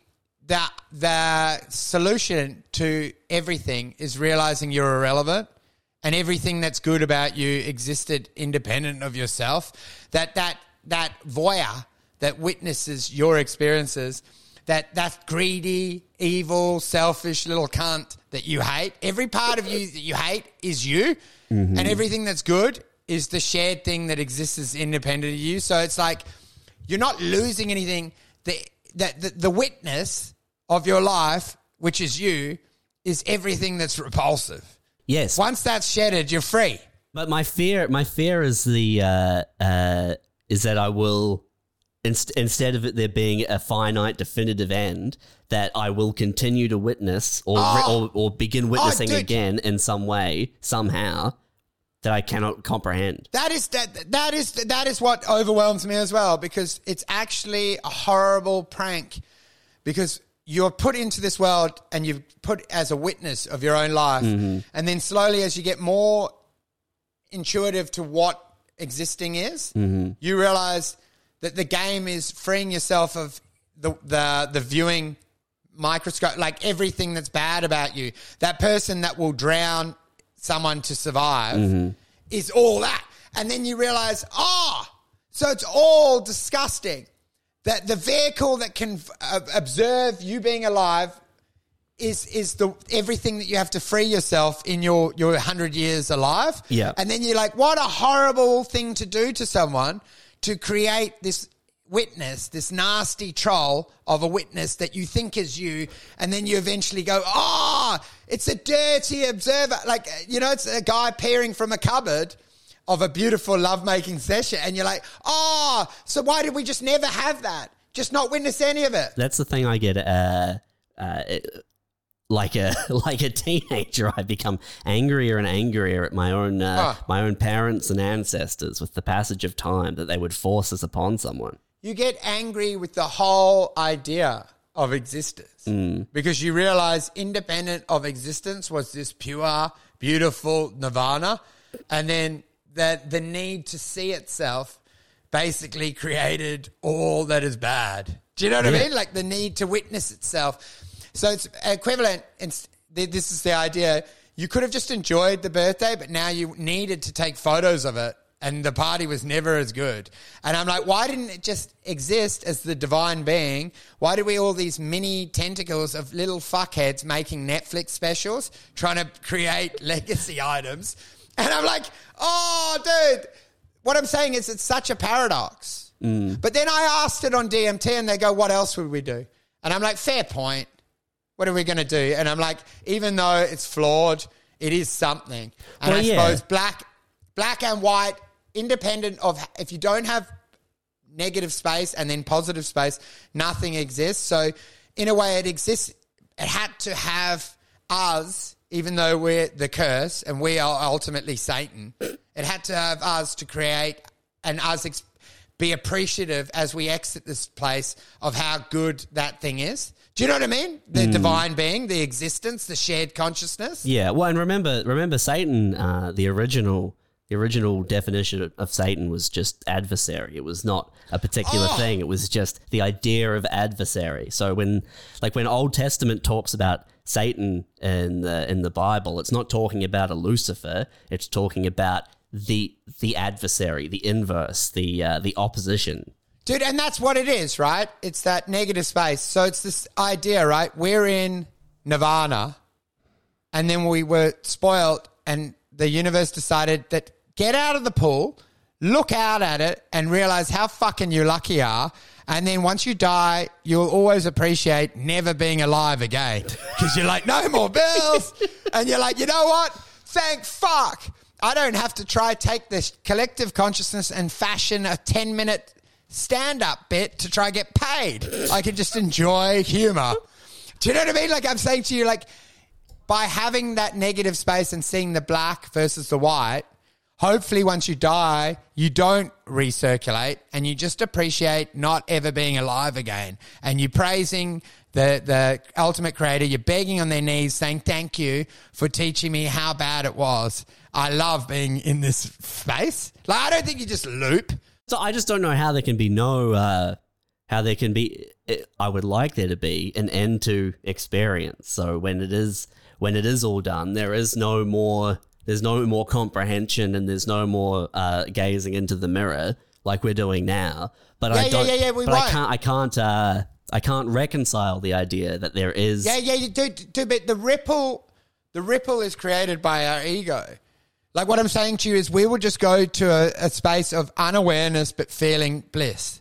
the the solution to everything is realizing you're irrelevant and everything that's good about you existed independent of yourself. That that that voyeur that witnesses your experiences, that that greedy, evil, selfish little cunt that you hate. Every part of you that you hate is you, and everything that's good is the shared thing that exists as independent of you. So it's like you're not losing anything. The that the, the witness of your life, which is you, is everything that's repulsive.
yes
Once that's shedded, you're free.
But my fear, my fear is the uh, uh, is that I will inst- instead of it there being a finite, definitive end, that I will continue to witness or
Oh.
or, or begin oh, witnessing
dude.
again in some way, somehow that I cannot comprehend.
That is that that is that is what overwhelms me as well because it's actually a horrible prank because you're put into this world and you're put as a witness of your own life mm-hmm. and then slowly as you get more intuitive to what existing is mm-hmm. you realize that the game is freeing yourself of the the the viewing microscope like everything that's bad about you. That person that will drown someone to survive is all that. And then you realize oh so it's all disgusting that the vehicle that can uh, observe you being alive is is the everything that you have to free yourself in your your 100 years alive.
Yeah.
and then you're like what a horrible thing to do to someone to create this witness this nasty troll of a witness that you think is you and then you eventually go oh it's a dirty observer like you know it's a guy peering from a cupboard of a beautiful lovemaking session and you're like oh so why did we just never have that just not witness any of it
That's the thing I get. Uh, uh, like a like a teenager, I become angrier and angrier at my own uh, my own parents and ancestors with the passage of time that they would force us upon someone.
you get angry with the whole idea of existence because you realize independent of existence was this pure, beautiful nirvana, and then that the need to see itself basically created all that is bad. Do you know what I mean? Like the need to witness itself. So it's equivalent. And this is the idea. You could have just enjoyed the birthday, but now you needed to take photos of it. And the party was never as good. And I'm like, why didn't it just exist as the divine being? Why do we all these mini tentacles of little fuckheads making Netflix specials, trying to create legacy items? And I'm like, oh, dude, what I'm saying is it's such a paradox. Mm. But then I asked it on DMT and they go, what else would we do? And I'm like, fair point. What are we going to do? And I'm like, even though it's flawed, it is something. And
Well,
I
yeah.
suppose black, black and white, independent of if you don't have negative space and then positive space, nothing exists. So in a way, it exists. It had to have us, even though we're the curse and we are ultimately Satan. It had to have us to create and us ex- be appreciative as we exit this place of how good that thing is. Do you know what I mean? The divine being, the existence, the shared consciousness.
Yeah, well, and remember, remember Satan. Uh, the original, the original definition of Satan was just adversary. It was not a particular
Oh.
thing. It was just the idea of adversary. So when, like, when Old Testament talks about Satan in the in the Bible, it's not talking about a Lucifer. It's talking about the the adversary, the inverse, the uh, the opposition.
Dude, and that's what it is, right? It's that negative space. So it's this idea, right? We're in nirvana, and then we were spoiled, and the universe decided that get out of the pool, look out at it, and realize how fucking you lucky are. And then once you die, you'll always appreciate never being alive again because you're like, no more bills. and you're like, you know what? Thank fuck. I don't have to try take this collective consciousness and fashion a 10 minute stand up bit to try and get paid. I can just enjoy humor. Do you know what I mean? Like I'm saying to you, like by having that negative space and seeing the black versus the white, hopefully once you die, you don't recirculate and you just appreciate not ever being alive again. And you're praising the, the ultimate creator. You're begging on their knees saying, thank you for teaching me how bad it was. I love being in this space. Like, I don't think you just loop.
So I just don't know how there can be no, uh, how there can be. I would like there to be an end to experience. So when it is when it is all done, there is no more. There's no more comprehension, and there's no more uh, gazing into the mirror like we're doing now. But
Yeah,
I
yeah,
don't.
yeah, yeah, we
but I
won't.
can't. I can't. Uh, I can't reconcile the idea that there is.
Yeah, yeah, do, do, but the ripple, the ripple is created by our ego. Like what I'm saying to you is, we will just go to a, a space of unawareness but feeling bliss.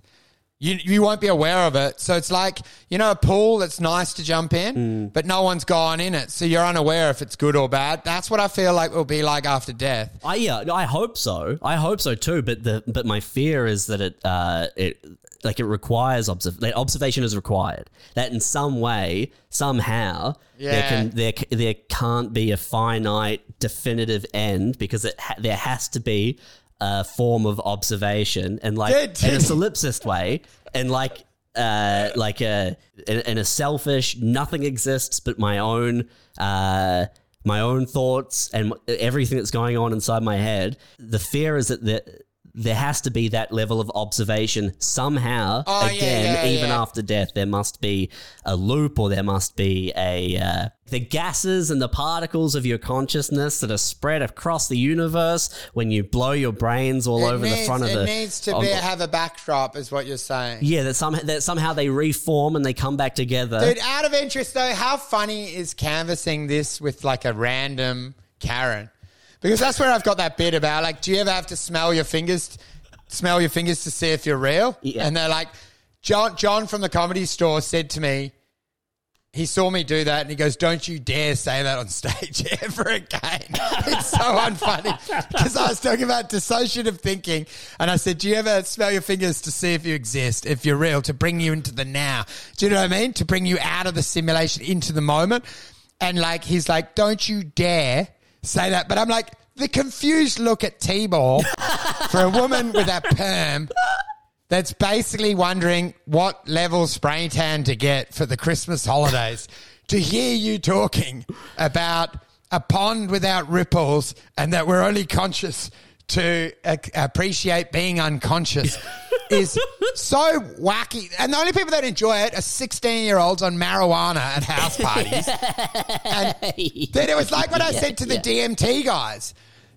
You you won't be aware of it, so it's like you know a pool that's nice to jump in, but no one's gone in it, so you're unaware if it's good or bad. That's what I feel like will be like after death.
I yeah, I hope so. I hope so too. But the but my fear is that it uh it like it requires observ- that observation is required. That in some way, somehow, there
Yeah.
can there there can't be a finite definitive end because it ha- there has to be a form of observation and like in a solipsist way and like uh like a in, in a selfish nothing exists but my own uh my own thoughts and everything that's going on inside my head the fear is that the, there has to be that level of observation somehow
Oh,
again
yeah,
even
yeah.
after death there must be a loop or there must be a uh, the gases and the particles of your consciousness that are spread across the universe when you blow your brains all
It
over
needs,
the front of
it
the
needs to be have a backdrop, is what you're saying.
yeah, that somehow that somehow they reform and they come back together.
Dude, out of interest though, how funny is canvassing this with like a random Karen? Because that's where I've got that bit about like, do you ever have to smell your fingers, smell your fingers to see if you're real?
Yeah.
And they're like, John, John from the comedy store said to me, he saw me do that and he goes, Don't you dare say that on stage ever again. it's so unfunny. Because I was talking about dissociative thinking and I said, Do you ever smell your fingers to see if you exist, if you're real, to bring you into the now? Do you know what I mean? To bring you out of the simulation into the moment. And like, he's like, Don't you dare say that. But I'm like, the confused look at T-Ball for a woman with a perm that's basically wondering what level spray tan to get for the Christmas holidays. to hear you talking about a pond without ripples and that we're only conscious to uh, appreciate being unconscious is so wacky. And the only people that enjoy it are 16 year olds on marijuana at house parties. and then it was like what I said to the DMT guys.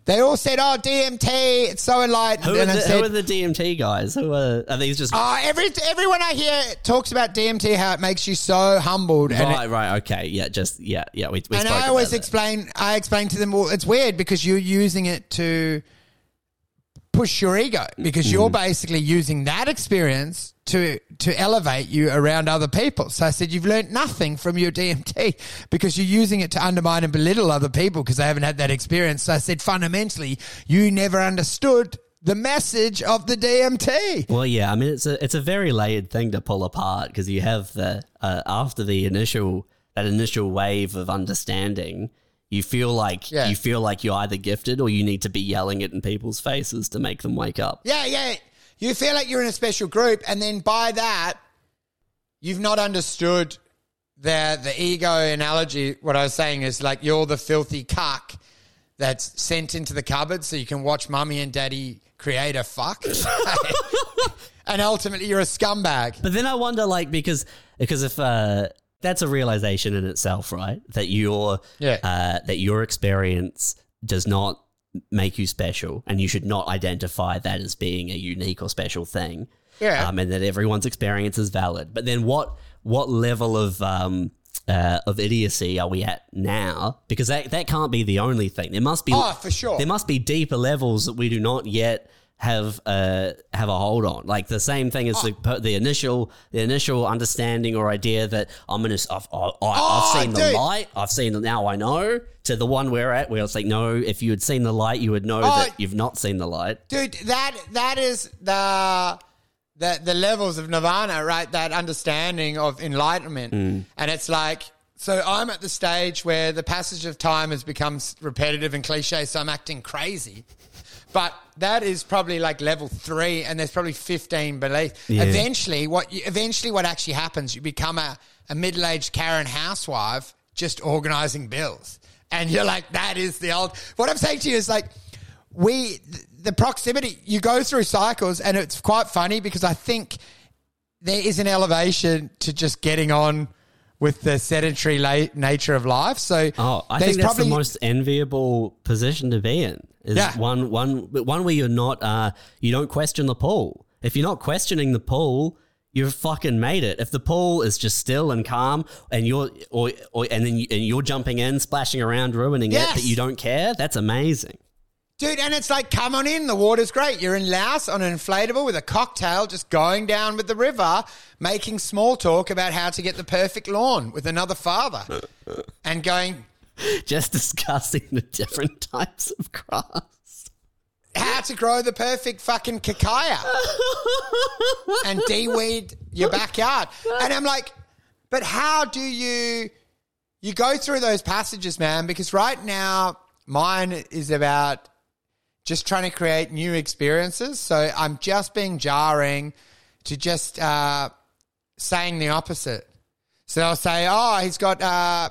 They all said, "Oh, DMT, it's so enlightened."
who, are the,
said,
who are the DMT guys? Who are are these just
Oh, every everyone I hear talks about DMT, how it makes you so humbled, and, it-
right? Right? Okay, yeah, just yeah, yeah. We, we
and I always explain. I explain to them, well, it's weird because you're using it to push your ego because you're basically using that experience to to elevate you around other people. So I said, you've learned nothing from your DMT because you're using it to undermine and belittle other people because they haven't had that experience. So I said, fundamentally, you never understood the message of the DMT.
Well, yeah, I mean it's a it's a very layered thing to pull apart because you have the uh, after the initial that initial wave of understanding, you feel like
Yeah.
you feel like you're either gifted or you need to be yelling it in people's faces to make them wake up.
Yeah, yeah. You feel like you're in a special group, and then by that, you've not understood the the ego analogy. What I was saying is like you're the filthy cuck that's sent into the cupboard so you can watch mummy and daddy create a fuck. and ultimately you're a scumbag.
But then I wonder, like, because because if uh, that's a realization in itself, right? That your
Yeah.
uh, that your experience does not make you special, and you should not identify that as being a unique or special thing.
Yeah.
um, and that everyone's experience is valid. But then what what level of um, uh, of idiocy are we at now? Because that that can't be the only thing. There must be
Oh, for sure.
there must be deeper levels that we do not yet have uh have a hold on like the same thing as
Oh.
the the initial the initial understanding or idea that i'm gonna i've, I,
Oh,
I've seen the light i've seen the now i know to the one we're at where it's like no if you had seen the light you would know
Oh.
that you've not seen the light
Dude, that that is the the the levels of nirvana, right? That understanding of enlightenment, and it's like. So I'm at the stage where the passage of time has become repetitive and cliche, so I'm acting crazy. But that is probably like level three, and there's probably 15 beneath.
Yeah.
Eventually, what you, eventually what actually happens, you become a, a middle aged Karen housewife just organizing bills, and you're like, that is the old. What I'm saying to you is like, we the proximity. You go through cycles, and it's quite funny because I think there is an elevation to just getting on with the sedentary la- nature of life. So
Oh, I think that's the most enviable position to be in. Is
Yeah.
one one one where you're not uh you don't question the pool. If you're not questioning the pool, you've fucking made it. If the pool is just still and calm, and you're or or and then you, and you're jumping in, splashing around, ruining it,
Yes.
but you don't care, that's amazing.
Dude, and it's like, come on in. The water's great. You're in Laos on an inflatable with a cocktail, just going down with the river, making small talk about how to get the perfect lawn with another father, and going
Just discussing the different types of grass.
how to grow the perfect fucking cacao and de-weed your backyard. And I'm like, but how do you you go through those passages, man? Because right now mine is about just trying to create new experiences. So I'm just being jarring to just uh, saying the opposite. So they'll say, "Oh, he's got uh,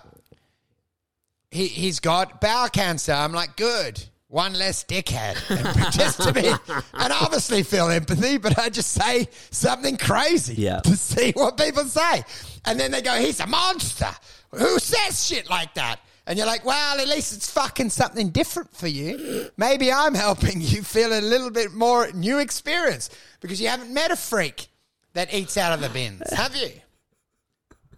he he's got bowel cancer." I'm like, "Good, one less dickhead." And just to be, and obviously feel empathy, but I just say something crazy
Yeah.
to see what people say, and then they go, "He's a monster." Who says shit like that? And you're like, well, at least it's fucking something different for you. Maybe I'm helping you feel a little bit more new experience because you haven't met a freak that eats out of the bins, have you?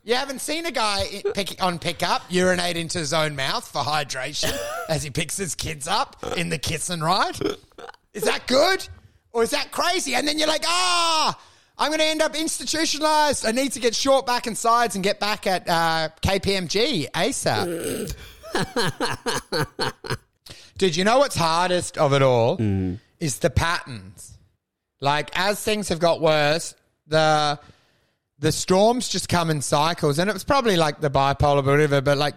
You haven't seen a guy pick, on pickup urinate into his own mouth for hydration as he picks his kids up in the kiss and ride? Is that good? Or is that crazy? And then you're like, ah, I'm going to end up institutionalized. I need to get short back and sides and get back at uh, KPMG ASAP. Dude, you know what's hardest of it all is the patterns. Like as things have got worse, the the storms just come in cycles, and it was probably like the bipolar, whatever. But like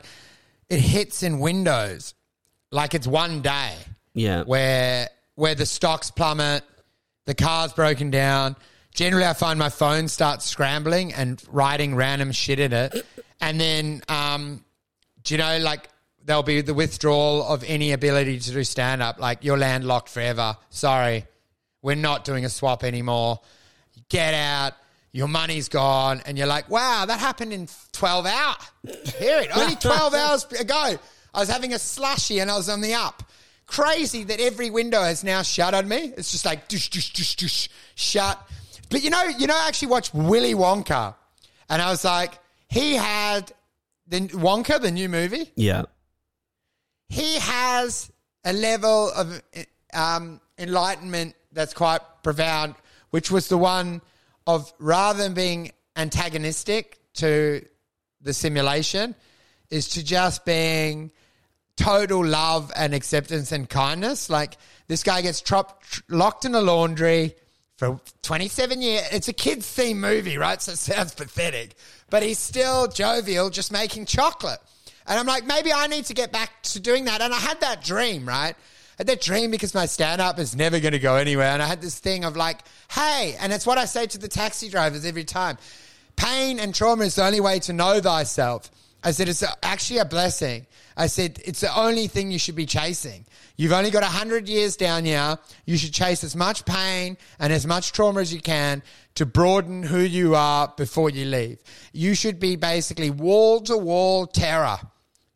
it hits in windows, like it's one day
Yeah.
where where the stocks plummet, the car's broken down. Generally, I find my phone starts scrambling and writing random shit in it, and then um, do you know like there'll be the withdrawal of any ability to do stand up. Like you're landlocked forever. Sorry, we're not doing a swap anymore. Get out. Your money's gone, and you're like, wow, that happened in 12 hours. Period. Only 12 hours ago, I was having a slushy and I was on the up. Crazy that every window has now shut on me. It's just like dush, dush, dush, dush, shut. But you know, you know, I actually watched Willy Wonka, and I was like, he had the Wonka, the new movie
Yeah.
he has a level of um, enlightenment that's quite profound, which was the one of rather than being antagonistic to the simulation, is to just being total love and acceptance and kindness. Like this guy gets trop- tr- locked in a laundry for 27 years. It's a kids' theme movie, right? So it sounds pathetic, but he's still jovial, just making chocolate. And I'm like, maybe I need to get back to doing that. And I had that dream, right? I had that dream because my stand up is never going to go anywhere. And I had this thing of like, hey, and it's what I say to the taxi drivers every time pain and trauma is the only way to know thyself. I said, it's actually a blessing. I said, it's the only thing you should be chasing. You've only got 100 years down here. You should chase as much pain and as much trauma as you can to broaden who you are before you leave. You should be basically wall to wall terror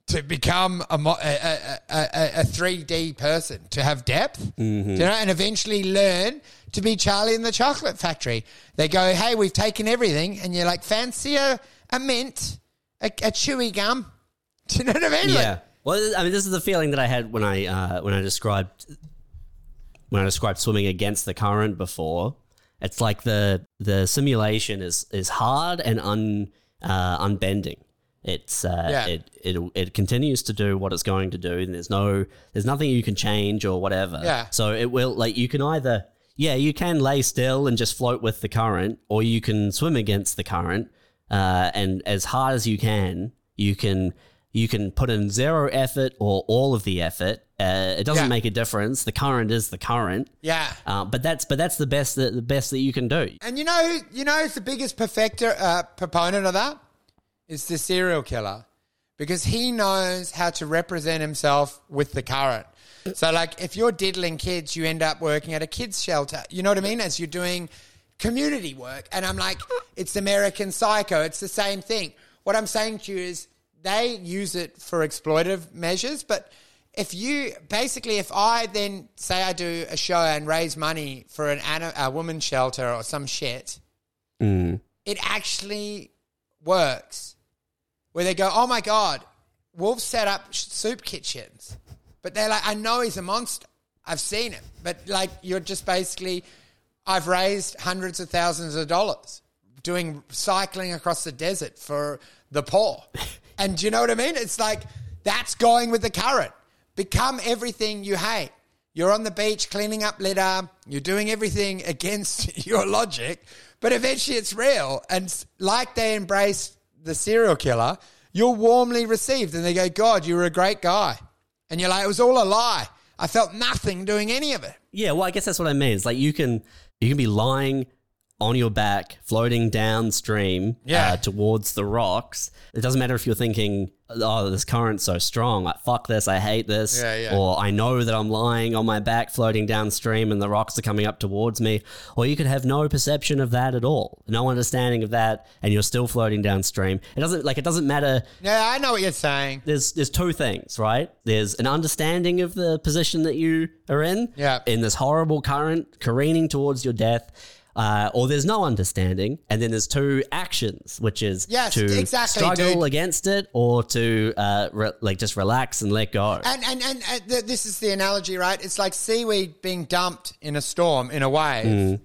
to become a, a, a, a, a 3D person, to have depth, mm-hmm. you know, and eventually learn to be Charlie in the Chocolate Factory. They go, hey, we've taken everything, and you're like, fancy a, a mint, a, chewy gum. Do you know what I mean? Like,
Yeah. Well, I mean, this is the feeling that I had when I uh, when I described when I described swimming against the current before. It's like the the simulation is is hard and un uh, unbending. It's uh,
Yeah.
it, it it continues to do what it's going to do, and there's no there's nothing you can change or whatever.
Yeah.
So it will like you can either yeah you can lay still and just float with the current, or you can swim against the current, uh, and as hard as you can, you can You can put in zero effort or all of the effort. Uh, it doesn't
Yeah.
make a difference. The current is the current.
Yeah.
Uh, but that's but that's the best that the best that you can do.
And you know you know who's the biggest perfecter uh, proponent of that? It's the serial killer. Because he knows how to represent himself with the current. So like if you're diddling kids, you end up working at a kids shelter. You know what I mean? As you're doing community work. And I'm like, it's American Psycho. It's the same thing. What I'm saying to you is they use it for exploitative measures, but if you basically, if I then say I do a show and raise money for an a woman's shelter or some shit, mm. it actually works. Where they go, oh my god, Wolf set up soup kitchens, but they're like, I know he's a monster. I've seen him, but like you're just basically, I've raised hundreds of thousands of dollars doing cycling across the desert for the poor. and do you know what I mean? It's like that's going with the current. Become everything you hate. You're on the beach cleaning up litter. You're doing everything against your logic, but eventually it's real. And like they embrace the serial killer, you're warmly received, and they go, "God, you were a great guy," and you're like, "It was all a lie. I felt nothing doing any of it."
Yeah, well, I guess that's what I mean. It's like you can you can be lying on your back, floating downstream
Yeah.
uh, towards the rocks. It doesn't matter if you're thinking, "Oh, this current's so strong. Like fuck this, I hate this,"
Yeah, yeah.
or I know that I'm lying on my back, floating downstream, and the rocks are coming up towards me. Or you could have no perception of that at all, no understanding of that, and you're still floating downstream. It doesn't like it doesn't matter
Yeah, I know what you're saying.
there's there's two things, right? There's an understanding of the position that you are in,
Yeah.
in this horrible current careening towards your death, uh, or there's no understanding, and then there's two actions, which is
Yes,
to
exactly,
struggle
dude.
against it or to uh, re- like just relax and let go.
And and and uh, th- this is the analogy, right? It's like seaweed being dumped in a storm in a wave,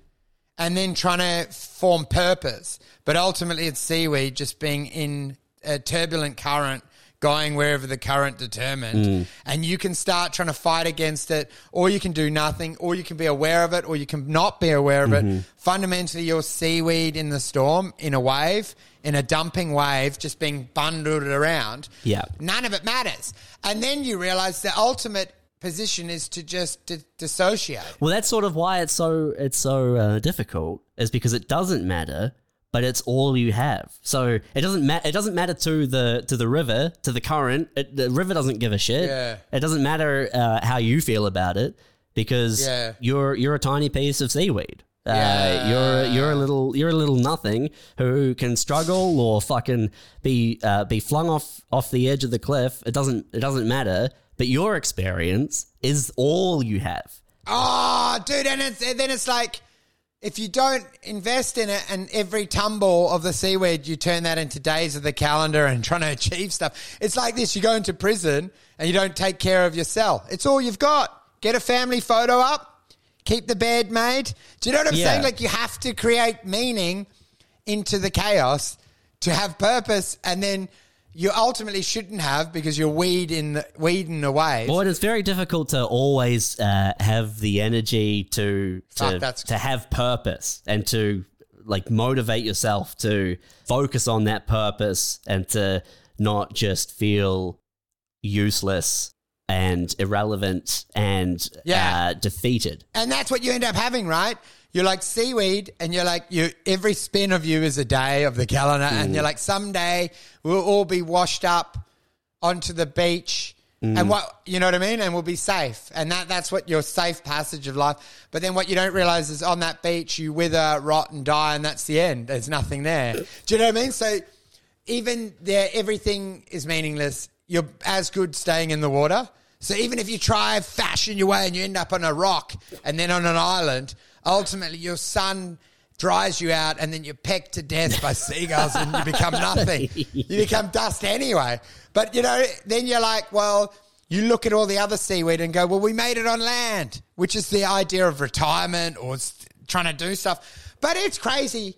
and then trying to form purpose. But ultimately, it's seaweed just being in a turbulent current, going wherever the current determined. And you can start trying to fight against it, or you can do nothing, or you can be aware of it, or you can not be aware of it. Fundamentally, you're seaweed in the storm, in a wave, in a dumping wave, just being bundled around.
Yeah.
None of it matters. And then you realize the ultimate position is to just di- dissociate.
Well, that's sort of why it's so it's so uh, difficult, is because it doesn't matter, but it's all you have. So it doesn't matter. It doesn't matter to the to the river, to the current. It, the river doesn't give a shit.
Yeah.
It doesn't matter uh, how you feel about it because
Yeah.
you're you're a tiny piece of seaweed. Uh,
Yeah.
you're you're a little you're a little nothing who can struggle or fucking be uh, be flung off off the edge of the cliff. It doesn't it doesn't matter. But your experience is all you have.
Oh, dude, and it's, and then it's like if you don't invest in it and every tumble of the seaweed, you turn that into days of the calendar and trying to achieve stuff. It's like this you go into prison and you don't take care of yourself. It's all you've got. Get a family photo up, keep the bed made. Do you know what I'm
Yeah.
saying? Like you have to create meaning into the chaos to have purpose and then you ultimately shouldn't have because you're weed in the, weeding away.
Well, it's very difficult to always uh, have the energy to
Fuck,
to,
that's-
to have purpose and to like motivate yourself to focus on that purpose and to not just feel useless and irrelevant and
Yeah.
uh, defeated.
And that's what you end up having, right? You're like seaweed, and you're like you. Every spin of you is a day of the calendar, and you're mm. like someday we'll all be washed up onto the beach, and mm. what you know what I mean, and we'll be safe, and that that's what your safe passage of life. But then what you don't realize is on that beach you wither, rot, and die, and that's the end. There's nothing there. Do you know what I mean? So even there, everything is meaningless. You're as good staying in the water. So even if you try fashion your way and you end up on a rock and then on an island, ultimately your sun dries you out and then you're pecked to death by seagulls and you become nothing. You become dust anyway. But you know, then you're like, well, you look at all the other seaweed and go, well, we made it on land, which is the idea of retirement or trying to do stuff. But it's crazy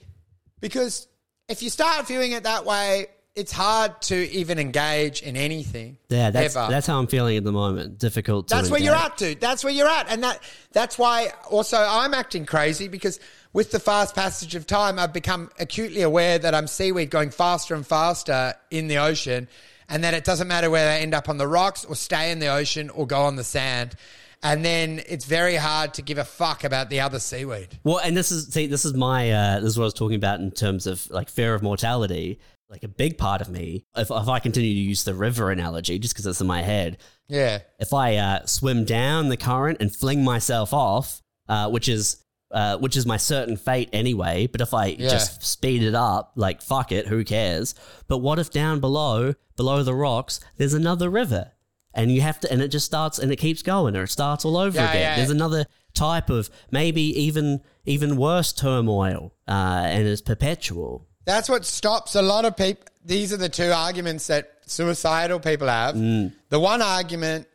because if you start viewing it that way, it's hard to even engage in anything.
Yeah, that's
ever.
that's how I'm feeling at the moment. Difficult. To
That's where you're at, dude. That's where you're at, and that that's why also I'm acting crazy because with the fast passage of time, I've become acutely aware that I'm seaweed going faster and faster in the ocean, and that it doesn't matter whether they end up on the rocks or stay in the ocean or go on the sand. And then it's very hard to give a fuck about the other seaweed.
Well, and this is see, this is my uh, this is what I was talking about in terms of like fear of mortality. Like a big part of me, if, if I continue to use the river analogy, just because it's in my head,
Yeah.
if I uh, swim down the current and fling myself off, uh, which is uh, which is my certain fate anyway. But if I
Yeah.
just speed it up, like fuck it, who cares? But what if down below, below the rocks, there's another river, and you have to, and it just starts and it keeps going, or it starts all over
Yeah,
again.
yeah.
There's another type of maybe even even worse turmoil, uh, and it's perpetual.
That's what stops a lot of people. These are the two arguments that suicidal people have. The one argument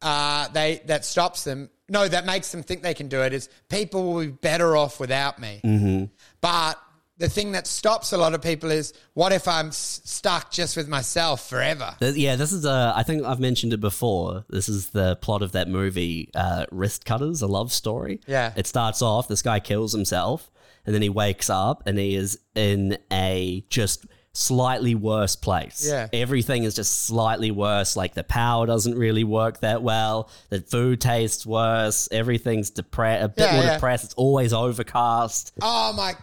uh, they that stops them, no, that makes them think they can do it is people will be better off without me. But the thing that stops a lot of people is what if I'm s- stuck just with myself forever?
Yeah, this is a. I think I've mentioned it before. This is the plot of that movie, uh, Wristcutters, a love story.
Yeah.
It starts off, this guy kills himself, and then he wakes up and he is in a just slightly worse place.
Yeah.
Everything is just slightly worse. Like the power doesn't really work that well. The food tastes worse. Everything's depressed, a bit
Yeah,
more
yeah.
depressed. It's always overcast.
Oh my!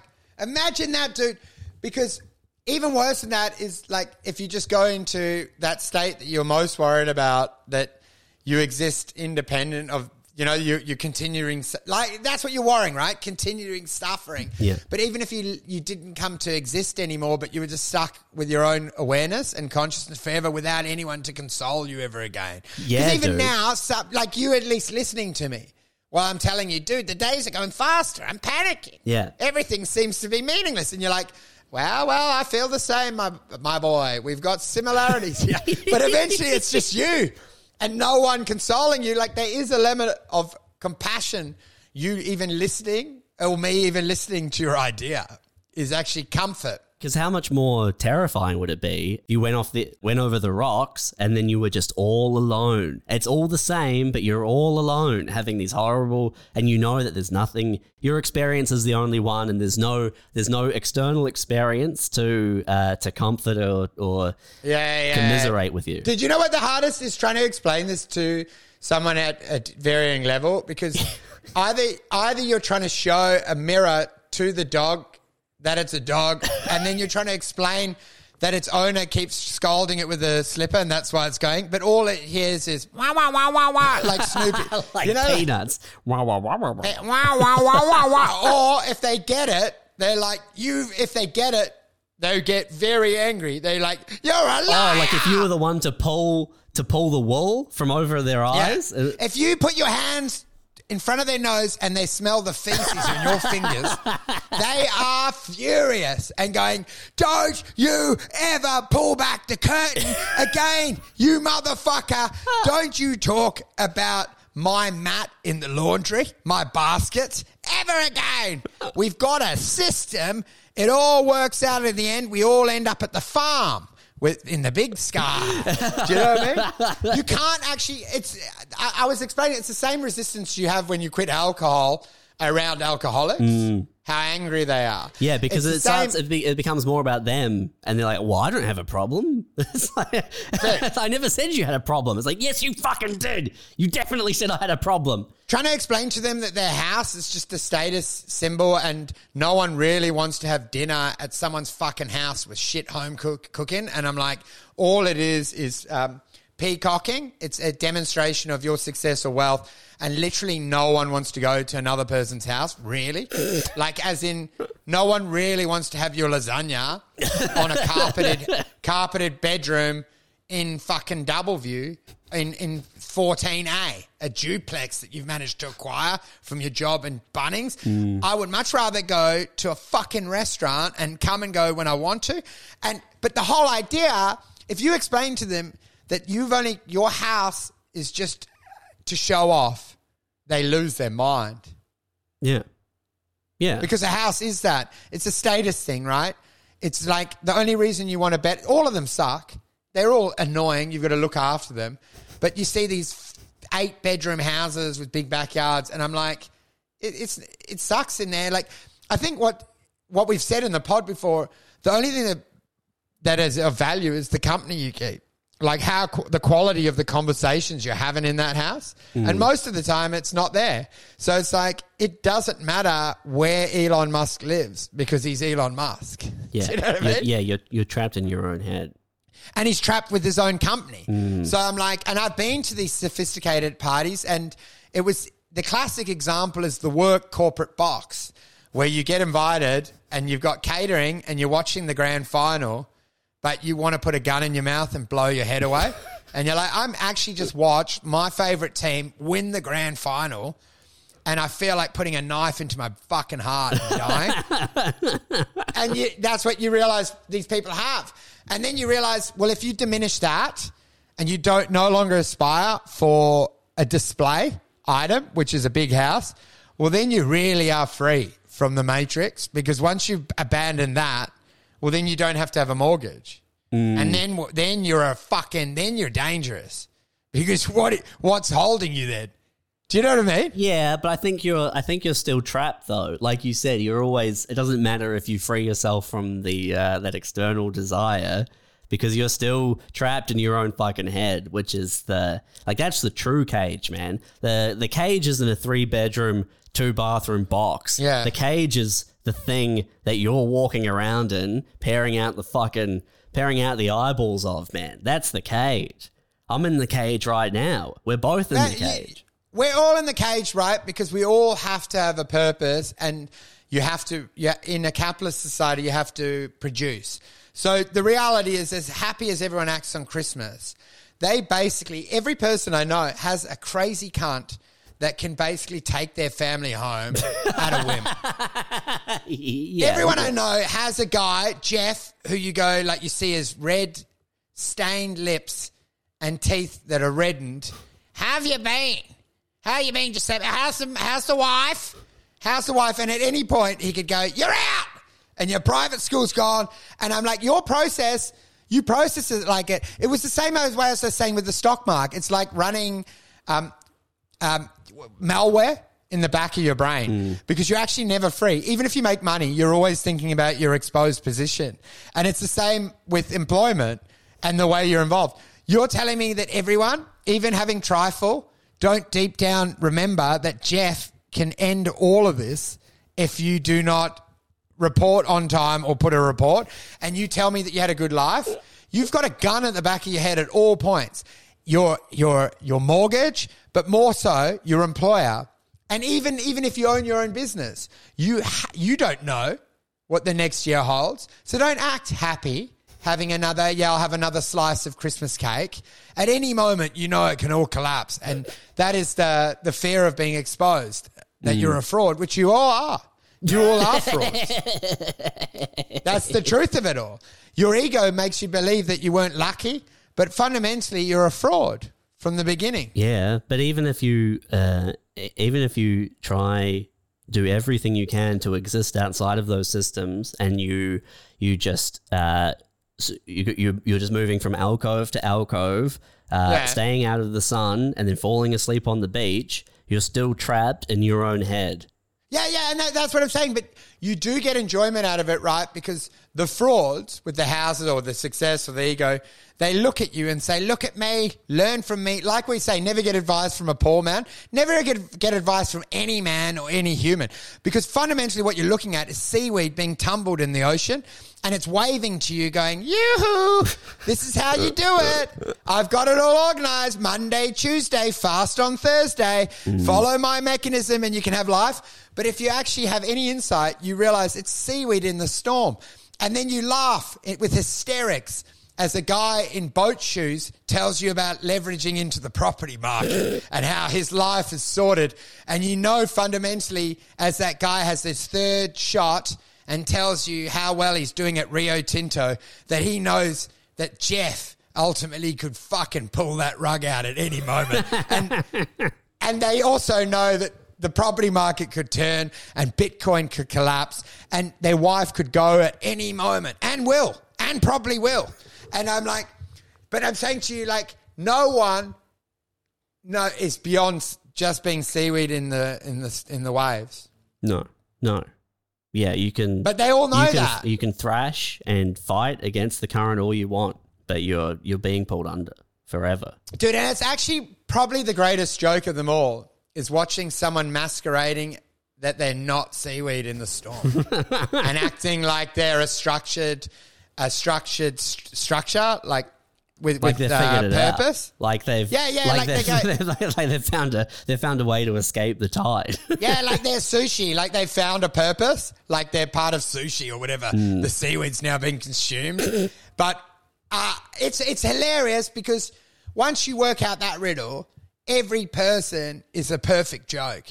Imagine that, dude. Because even worse than that is like if you just go into that state that you're most worried about, that you exist independent of, you know, you, you're continuing like that's what you're worrying, right? Continuing suffering.
Yeah.
But even if you you didn't come to exist anymore, but you were just stuck with your own awareness and consciousness forever without anyone to console you ever again.
Yeah,
even
dude.
now, like you at least listening to me. Well, I'm telling you, dude, the days are going faster. I'm panicking
Yeah.
everything seems to be meaningless and you're like well well i feel the same my, my boy we've got similarities here but eventually it's just you and no one consoling you. Like there is a limit of compassion. You even listening or me even listening to your idea is actually comfort
Because how much more terrifying would it be if you went off the went over the rocks and then you were just all alone? It's all the same, but you're all alone, having these horrible, and you know that there's nothing. Your experience is the only one, and there's no there's no external experience to uh, to comfort or or
yeah yeah
commiserate with you.
Did you know what the hardest is trying to explain this to someone at a varying level? Because either either you're trying to show a mirror to the dog that it's a dog, and then you're trying to explain that its owner keeps scolding it with a slipper, and that's why it's going. But all it hears is wah wah wah wah wah, like Snoopy,
like
you know,
peanuts. Wah, wah, wah, wah, wah.
Eh, wah wah wah wah wah. Or if they get it, they're like you. If they get it, they get very angry. They like you're a liar.
Oh, like if you were the one to pull to pull the wool from over their eyes. uh,
If you put your hands in front of their nose and they smell the feces on your fingers, they are furious and going, Don't you ever pull back the curtain again, you motherfucker. Don't you talk about my mat in the laundry, my baskets, ever again. We've got a system. It all works out in the end. We all end up at the farm with in the big sky. Do you know what I mean? You can't actually. It's. I, I was explaining. It's the same resistance you have when you quit alcohol around alcoholics. Mm. How angry they are.
Yeah, because
It's
it starts. It, be, it becomes more about them, and they're like, "Well, I don't have a problem." It's like, I never said you had a problem. It's like, yes, you fucking did. You definitely said I had a problem.
trying to explain to them that their house is just a status symbol and no one really wants to have dinner at someone's fucking house with shit home cook, cooking. And I'm like, all it is is um, peacocking. It's a demonstration of your success or wealth. And literally no one wants to go to another person's house, really. like, as in, no one really wants to have your lasagna on a carpeted, carpeted bedroom in fucking double view in, in 14A, a duplex that you've managed to acquire from your job in Bunnings. Hmm. I would much rather go to a fucking restaurant and come and go when I want to. And but the whole idea, if you explain to them that you've only your house is just to show off, they lose their mind.
Yeah, yeah.
Because a house is that. It's a status thing, right? It's like the only reason you want to bet, all of them suck. They're all annoying. You've got to look after them. But you see these eight bedroom houses with big backyards, and I'm like, it, it's it sucks in there. Like, I think what what we've said in the pod before, the only thing that that is of value is the company you keep. Like how qu- the quality of the conversations you're having in that house.
Mm.
And most of the time it's not there. So it's like it doesn't matter where Elon Musk lives because he's Elon Musk.
Yeah,
you know I mean?
yeah. You're you're trapped in your own head.
and he's trapped with his own company.
Mm.
So I'm like, and I've been to these sophisticated parties, and it was the classic example is the work corporate box where you get invited and you've got catering and you're watching the grand final, but you want to put a gun in your mouth and blow your head away. and you're like, I'm actually just watched my favorite team win the grand final. And I feel like putting a knife into my fucking heart and dying and you, that's what you realize these people have. And then you realize, well, if you diminish that and you don't no longer aspire for a display item, which is a big house, well, then you really are free from the matrix because once you abandon that, well, then you don't have to have a mortgage. And then, then you're a fucking, then you're dangerous because what, what's holding you then? Do you know what I mean?
Yeah, but I think you're I think you're still trapped though. Like you said, you're always it doesn't matter if you free yourself from the uh, that external desire because you're still trapped in your own fucking head, which is the like that's the true cage, man. The the cage isn't a three bedroom, two bathroom box.
Yeah.
The cage is the thing that you're walking around in, pairing out the fucking pairing out the eyeballs of, man. That's the cage. I'm in the cage right now. We're both in
That-
the cage.
We're all in the cage, right? Because we all have to have a purpose, and you have to. Yeah, in a capitalist society, you have to produce. So the reality is, as happy as everyone acts on Christmas, they basically every person I know has a crazy cunt that can basically take their family home at a whim.
yeah.
Everyone I know has a guy, Jeff, who you go like you see his red, stained lips and teeth that are reddened. How have you been? How you been, Giuseppe? How's the, how's the wife? How's the wife? And at any point, he could go, "You're out," and your private school's gone. And I'm like, your process, you process it like it. It was the same as way I was saying with the stock market. It's like running. Um, um, malware in the back of your brain because you're actually never free. Even if you make money, you're always thinking about your exposed position. And it's the same with employment and the way you're involved. You're telling me that everyone, even having trifle, don't deep down remember that Jeff can end all of this if you do not report on time or put a report and you tell me that you had a good life, you've got a gun at the back of your head at all points. Your your your mortgage, but more so your employer. And even even if you own your own business, you ha- you don't know what the next year holds. So don't act happy having another yeah, I'll have another slice of Christmas cake. At any moment you know it can all collapse. And that is the the fear of being exposed that you're a mm. fraud, which you all are. You all are frauds. That's the truth of it all. Your ego makes you believe that you weren't lucky, but fundamentally you're a fraud from the beginning.
Yeah, but even if you, uh, even if you try do everything you can to exist outside of those systems, and you you just uh, you you you're just moving from alcove to alcove, uh,
Yeah.
staying out of the sun, and then falling asleep on the beach, you're still trapped in your own head.
Yeah, yeah, and that, that's what I'm saying. But you do get enjoyment out of it, right? Because the frauds with the houses or the success or the ego, they look at you and say, "Look at me, learn from me." Like we say, never get advice from a poor man. Never get get advice from any man or any human, because fundamentally, what you're looking at is seaweed being tumbled in the ocean, and it's waving to you, going, "Yoo-hoo! This is how you do it. I've got it all organized. Monday, Tuesday, fast on Thursday. Mm. Follow my mechanism, and you can have life." But if you actually have any insight, you realize it's seaweed in the storm. And then you laugh with hysterics as a guy in boat shoes tells you about leveraging into the property market and how his life is sorted. And you know fundamentally, as that guy has this third shot and tells you how well he's doing at Rio Tinto, that he knows that Jeff ultimately could fucking pull that rug out at any moment. And and they also know that the property market could turn and Bitcoin could collapse and their wife could go at any moment and will and probably will. And I'm like, but I'm saying to you, like, no one no is beyond just being seaweed in the in the in the waves.
No, no, Yeah, you can.
But they all know
you can,
that.
you can thrash and fight against the current all you want, but you're you're being pulled under forever.
Dude, and it's actually probably the greatest joke of them all is watching someone masquerading that they're not seaweed in the storm and acting like they're a structured, a structured st- structure, like with,
Like
with uh,
it out.
purpose.
Like they've
Yeah, yeah,
Like,
like they
they've,
go-
like, like they've found a they've found a way to escape the tide.
Yeah, like they're sushi, like they found a purpose, like they're part of sushi or whatever.
Hmm.
The seaweed's now being consumed, but uh, it's it's hilarious because once you work out that riddle, every person is a perfect joke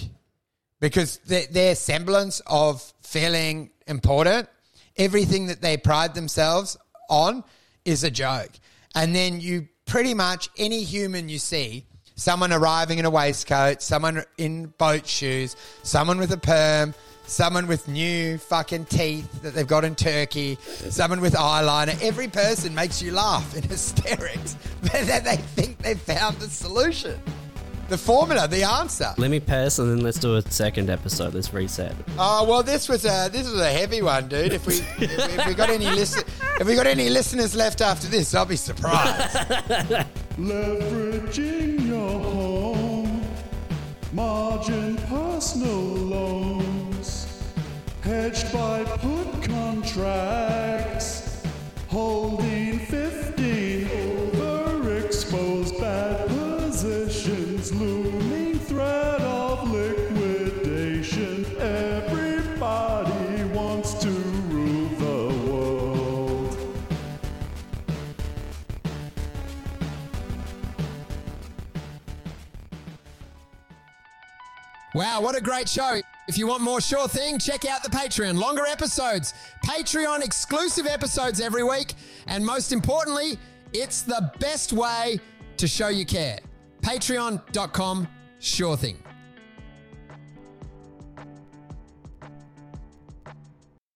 because their, semblance of feeling important, everything that they pride themselves on, is a joke, and then you pretty much any human you see someone arriving in a waistcoat, someone in boat shoes, someone with a perm, someone with new fucking teeth that they've got in Turkey, someone with eyeliner. Every person makes you laugh in hysterics, then they think they've found the solution, the formula, the answer.
Let me pass, and then let's do a second episode. Let's reset.
Oh well, this was a this was a heavy one, dude. If we if, we- if we got any listen, if we got any listeners left after this, I'll be surprised.
Leveraging your home, margin personal loans, hedged by put contracts, holding
Wow, what a great show. If you want more Sure Thing, check out the Patreon. Longer episodes, Patreon exclusive episodes every week. And most importantly, it's the best way to show you care. Patreon.com, Sure Thing.